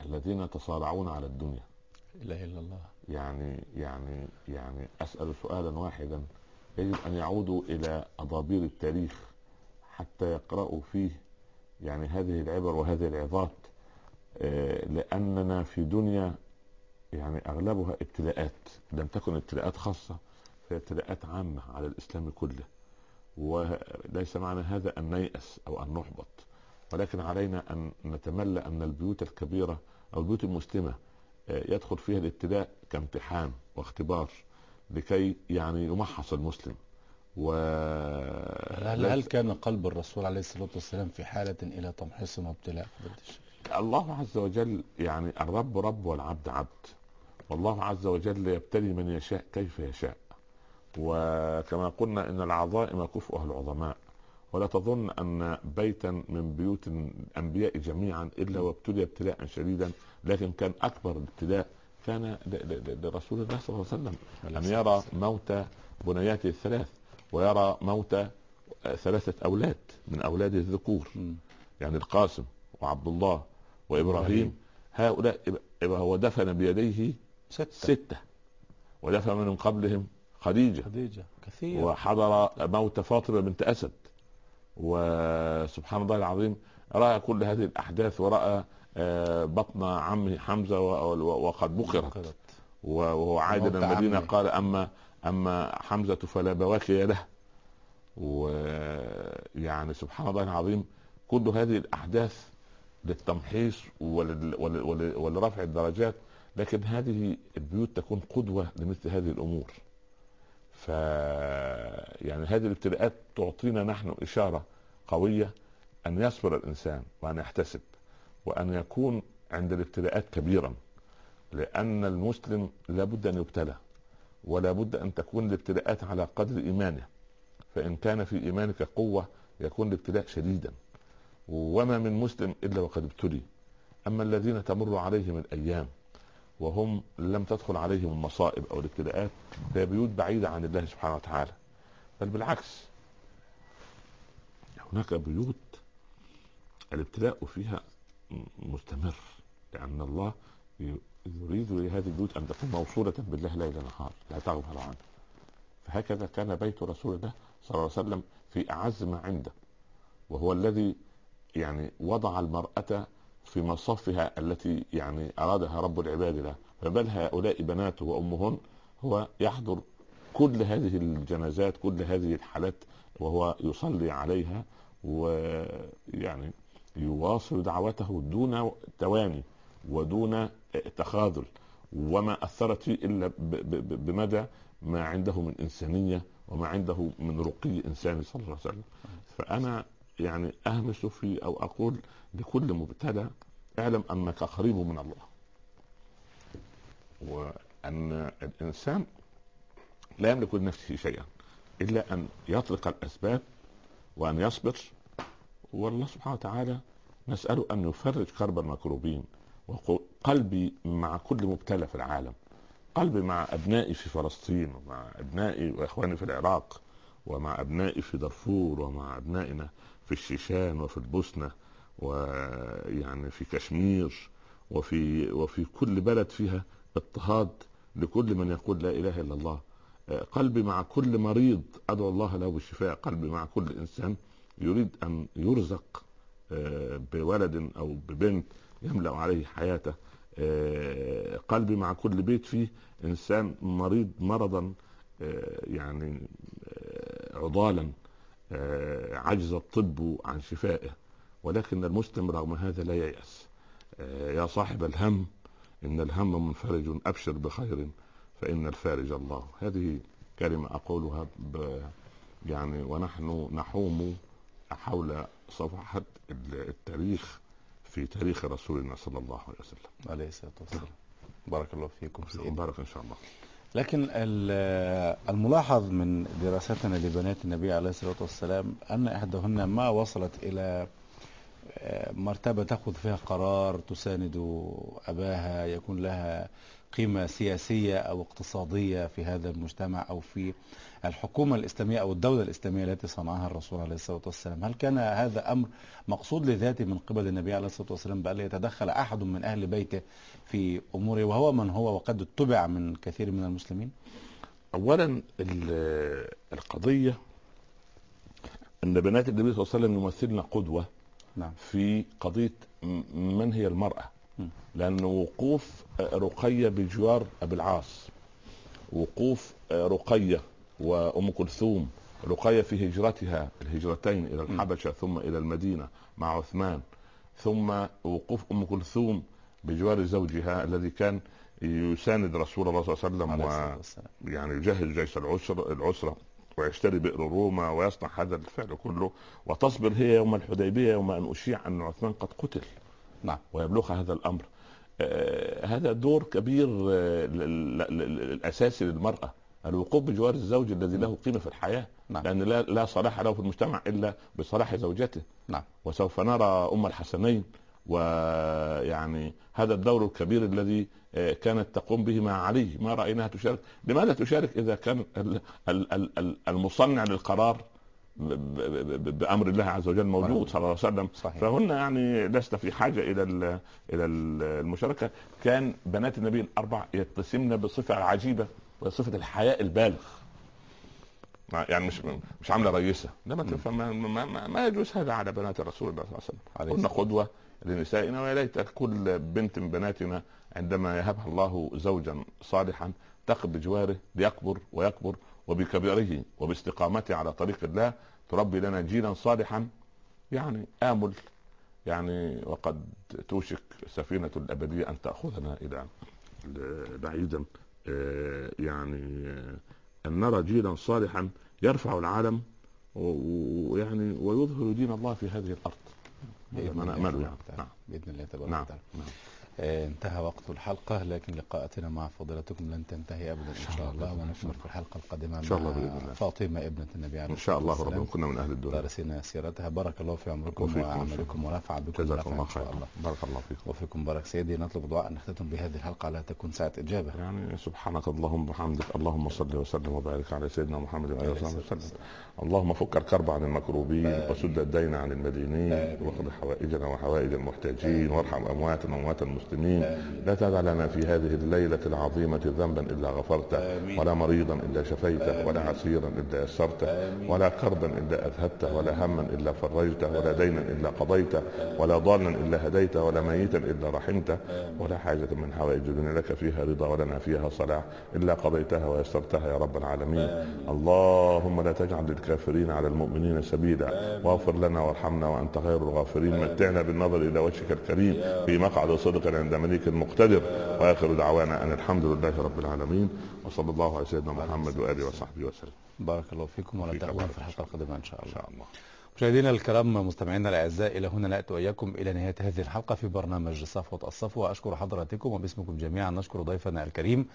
الذين تصارعون على الدنيا. لا إلا الله. يعني يعني يعني أسأل سؤالا واحدا. يجب أن يعودوا إلى أضابير التاريخ حتى يقرأوا فيه يعني هذه العبر وهذه العظات آه، لأننا في دنيا يعني أغلبها ابتلاءات لم تكن ابتلاءات خاصة. فهي ابتلاءات عامة على الإسلام كله وليس معنى هذا أن نيأس أو أن نحبط ولكن علينا أن نتملى أن البيوت الكبيرة أو البيوت المسلمة آه، يدخل فيها الابتلاء كامتحان واختبار لكي يعني يمحص المسلم و هل هل كان قلب الرسول عليه الصلاة والسلام في حالة إلى تمحيص وابتلاء؟ الله عز وجل يعني الرب رب والعبد عبد والله عز وجل يبتلي من يشاء كيف يشاء وكما قلنا إن العظائم كفؤها العظماء. ولا تظن أن بيتا من بيوت الأنبياء جميعا إلا وابتلي ابتلاء شديدا لكن كان أكبر ابتلاء كان لرسول الله صلى الله عليه وسلم. أن يرى موت بنياته الثلاث ويرى موت ثلاثة أولاد من اولاده الذكور. يعني القاسم وعبد الله وإبراهيم. هؤلاء هو دفن بيديه ستة. ستة. ودفن من قبلهم خديجة. خديجة كثير. وحضر موت فاطمة بنت أسد. وسبحان الله العظيم رأى كل هذه الأحداث ورأى آه، بطن عمه حمزة وقد بقرت. وهو عاد إلى المدينة. قال اما أما حمزة فلا بواكي له ويعني سبحان الله العظيم كل هذه الأحداث للتمحيص ولل... ولرفع الدرجات لكن هذه البيوت تكون قدوة لمثل هذه الأمور. ف يعني هذه الابتلاءات تعطينا نحن إشارة قوية أن يصبر الإنسان وأن يحتسب وأن يكون عند الابتلاءات كبيرا لأن المسلم لابد أن يبتلى ولا بد أن تكون الابتلاءات على قدر إيمانه فإن كان في إيمانك قوة يكون الابتلاء شديدا. وما من مسلم إلا وقد ابتلي. أما الذين تمر عليهم الأيام وهم لم تدخل عليهم المصائب أو الابتلاءات فهي بيوت بعيدة عن الله سبحانه وتعالى. بل بالعكس هناك بيوت الابتلاء فيها مستمر لأن الله يريد لهذه البيوت أن تكون موصولة بالله ليل نهار لا تغفل عنه. فهكذا كان بيت رسول الله صلى الله عليه وسلم في أعز ما عنده وهو الذي يعني وضع المرأة في مصفها التي يعني أرادها رب العباد له فبل هؤلاء بناته وأمهن هو يحضر كل هذه الجنازات كل هذه الحالات وهو يصلي عليها ويعني يواصل دعوته دون تواني ودون تخاذل. وما أثرت فيه إلا بمدى ما عنده من إنسانية وما عنده من رقي إنساني صلى الله عليه وسلم. فأنا يعني اهمس في أو أقول لكل مبتلى اعلم أنك قريب من الله. وأن الإنسان لا يملك لنفسه شيئا إلا أن يطلق الأسباب وأن يصبر. والله سبحانه وتعالى نساله أن يفرج كرب المكروبين وقلبي مع كل مبتلى في العالم. قلبي مع ابنائي في فلسطين ومع ابنائي وإخواني في العراق ومع ابنائي في دارفور ومع أبنائنا. في الشيشان وفي البوسنة ويعني في كشمير وفي وفي كل بلد فيها اضطهاد لكل من يقول لا إله إلا الله. قلبي مع كل مريض أدعو الله له بالشفاء. قلبي مع كل إنسان يريد أن يرزق آه، بولد أو ببنت يملأ عليه حياته. آه، قلبي مع كل بيت فيه إنسان مريض مرضا آه، يعني عضالا. عجز الطب عن شفائه ولكن المسلم رغم هذا لا ييأس. يا صاحب الهم إن الهم منفرج أبشر بخير فإن الفارج الله. هذه كلمة أقولها ب يعني ونحن نحوم حول صفحة التاريخ في تاريخ رسولنا صلى الله عليه وسلم. عليه الصلاة والسلام. بارك الله فيكم سيدي. بارك إن شاء الله. لكن الملاحظ من دراستنا لبنات النبي عليه الصلاة والسلام أن إحداهن ما وصلت إلى مرتبة تأخذ فيها قرار تساند أباها يكون لها قيمة سياسية أو اقتصادية في هذا المجتمع أو في الحكومة الإسلامية أو الدولة الإسلامية التي صنعها الرسول عليه الصلاة والسلام. هل كان هذا أمر مقصود لذاته من قبل النبي عليه الصلاة والسلام بأن يتدخل أحد من أهل بيته في أموره وهو من هو وقد اتبع من كثير من المسلمين؟ أولا القضية أن بنات النبي صلى الله عليه وسلم يمثلن قدوة نعم. في قضية من هي المرأة؟ لأن وقوف رقية بجوار أبي العاص وقوف رقية وأم كلثوم رقية في هجرتها الهجرتين إلى الحبشة ثم إلى المدينة مع عثمان. ثم وقوف أم كلثوم بجوار زوجها الذي كان يساند رسول الله صلى الله عليه وسلم ويعني يجهز جيش العسر العسرة ويشتري بئر روما ويصنع هذا الفعل كله. وتصبر هي يوم الحديبية يوم أن أشيع أن عثمان قد قتل نعم. ويبلغها هذا الأمر. آه هذا دور كبير آه الأساسي للمرأة. الوقوف بجوار الزوج الذي له قيمة في الحياة نعم. لأن لا, لا صلاح له في المجتمع إلا بصلاح زوجته نعم. وسوف نرى أم الحسنين ويعني هذا الدور الكبير الذي آه، كانت تقوم به مع علي ما رأيناها تشارك لماذا تشارك إذا كان المصنع للقرار بأمر الله عز وجل موجود صلى الله عليه وسلم صحيح. فهن يعني لسنا في حاجة إلى إلى المشاركة كان بنات النبي الأربع يتسمن بصفة عجيبة وصفه الحياء البالغ. يعني مش مش عاملة رئيسة. لما ما, ما, ما, ما يجوز هذا على بنات الرسول صلى الله عليه وسلم. كنا قدوة لنسائنا ويا ليت كل بنت من بناتنا عندما يهبها الله زوجا صالحا تقف بجواره ليكبر ويكبر وبكبره وباستقامته على طريق الله تربي لنا جيلا صالحا. يعني آمل. يعني وقد توشك سفينة الأبدية أن تأخذنا إلى بعيدا. يعني آه، أن نرى جيلا صالحا يرفع العالم ويعني ويظهر دين الله في هذه الأرض بإذن الله يعني نعم. بإذن الله تبارك نعم. وتعالى نعم. آه، انتهى وقت الحلقة لكن لقاءاتنا مع فضيلتكم لن تنتهي أبدا إن شاء الله ونكمل في الحلقة القادمة إن شاء الله بإذن الله. فاطمة ابنة النبي عليه إن شاء الله ربنا كنا من أهل الدنيا. دارسين سيرتها. بارك الله في عمركم وعملكم ونفع بكم جزاكم الله خير بارك الله فيكم. وفيكم بارك سيدي نطلب دعاء أن نختتم بهذه الحلقة لا تكون ساعة إجابة. يعني سبحانك اللهم وبحمدك. اللهم صل وسلم وبارك على سيدنا محمد وعلى آله وصحبه وسلم. اللهم فك الكرب عن المكروبين وسد الدين عن المدينين. واقض حوائجنا وحوائج المحتاجين. وارحم أمواتنا وأموات المسلمين. لا تدع لنا في هذه الليلة العظيمة ذنبا إلا غفرته ولا مريضا إلا شفيته ولا عسيرا إلا يسرته ولا كربا إلا أذهبته ولا هما إلا فرجته ولا دينا إلا قضيته ولا ضالا إلا هديته ولا ميتا إلا رحمته ولا حاجة من حوائج الدنيا لك فيها رضا ولنا فيها صلاح إلا قضيتها ويسرتها يا رب العالمين. اللهم لا تجعل للكافرين على المؤمنين سبيلا واغفر لنا وارحمنا وأنت خير الغافرين متعنا بالنظر إلى وجهك الكريم في مقعد صدق عند مليك مقتدر وآخر دعوانا أن الحمد لله رب العالمين وصلى الله على سيدنا محمد وآله وصحبه وسلم. بارك الله فيكم ولا في الحلقة القادمة إن شاء الله. إن شاء الله. مشاهدينا الكرام مستمعينا الأعزاء إلى هنا نأتي وإياكم إلى نهاية هذه الحلقة في برنامج صفوه الصفوه اشكر حضراتكم وباسمكم جميعا نشكر ضيفنا الكريم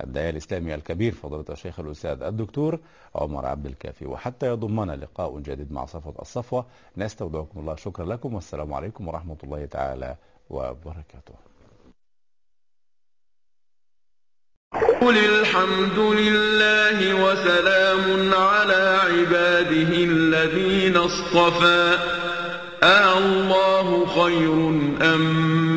الداعية الإسلامي الكبير فضيلة الشيخ الأستاذ الدكتور عمر عبد الكافي. وحتى يضمنا لقاء جديد مع صفوه الصفوه نستودعكم الله شكرا لكم والسلام عليكم ورحمة الله تعالى وبركاته. قل الحمد لله وسلام على عباده الذين اصطفى. آه الله خير أم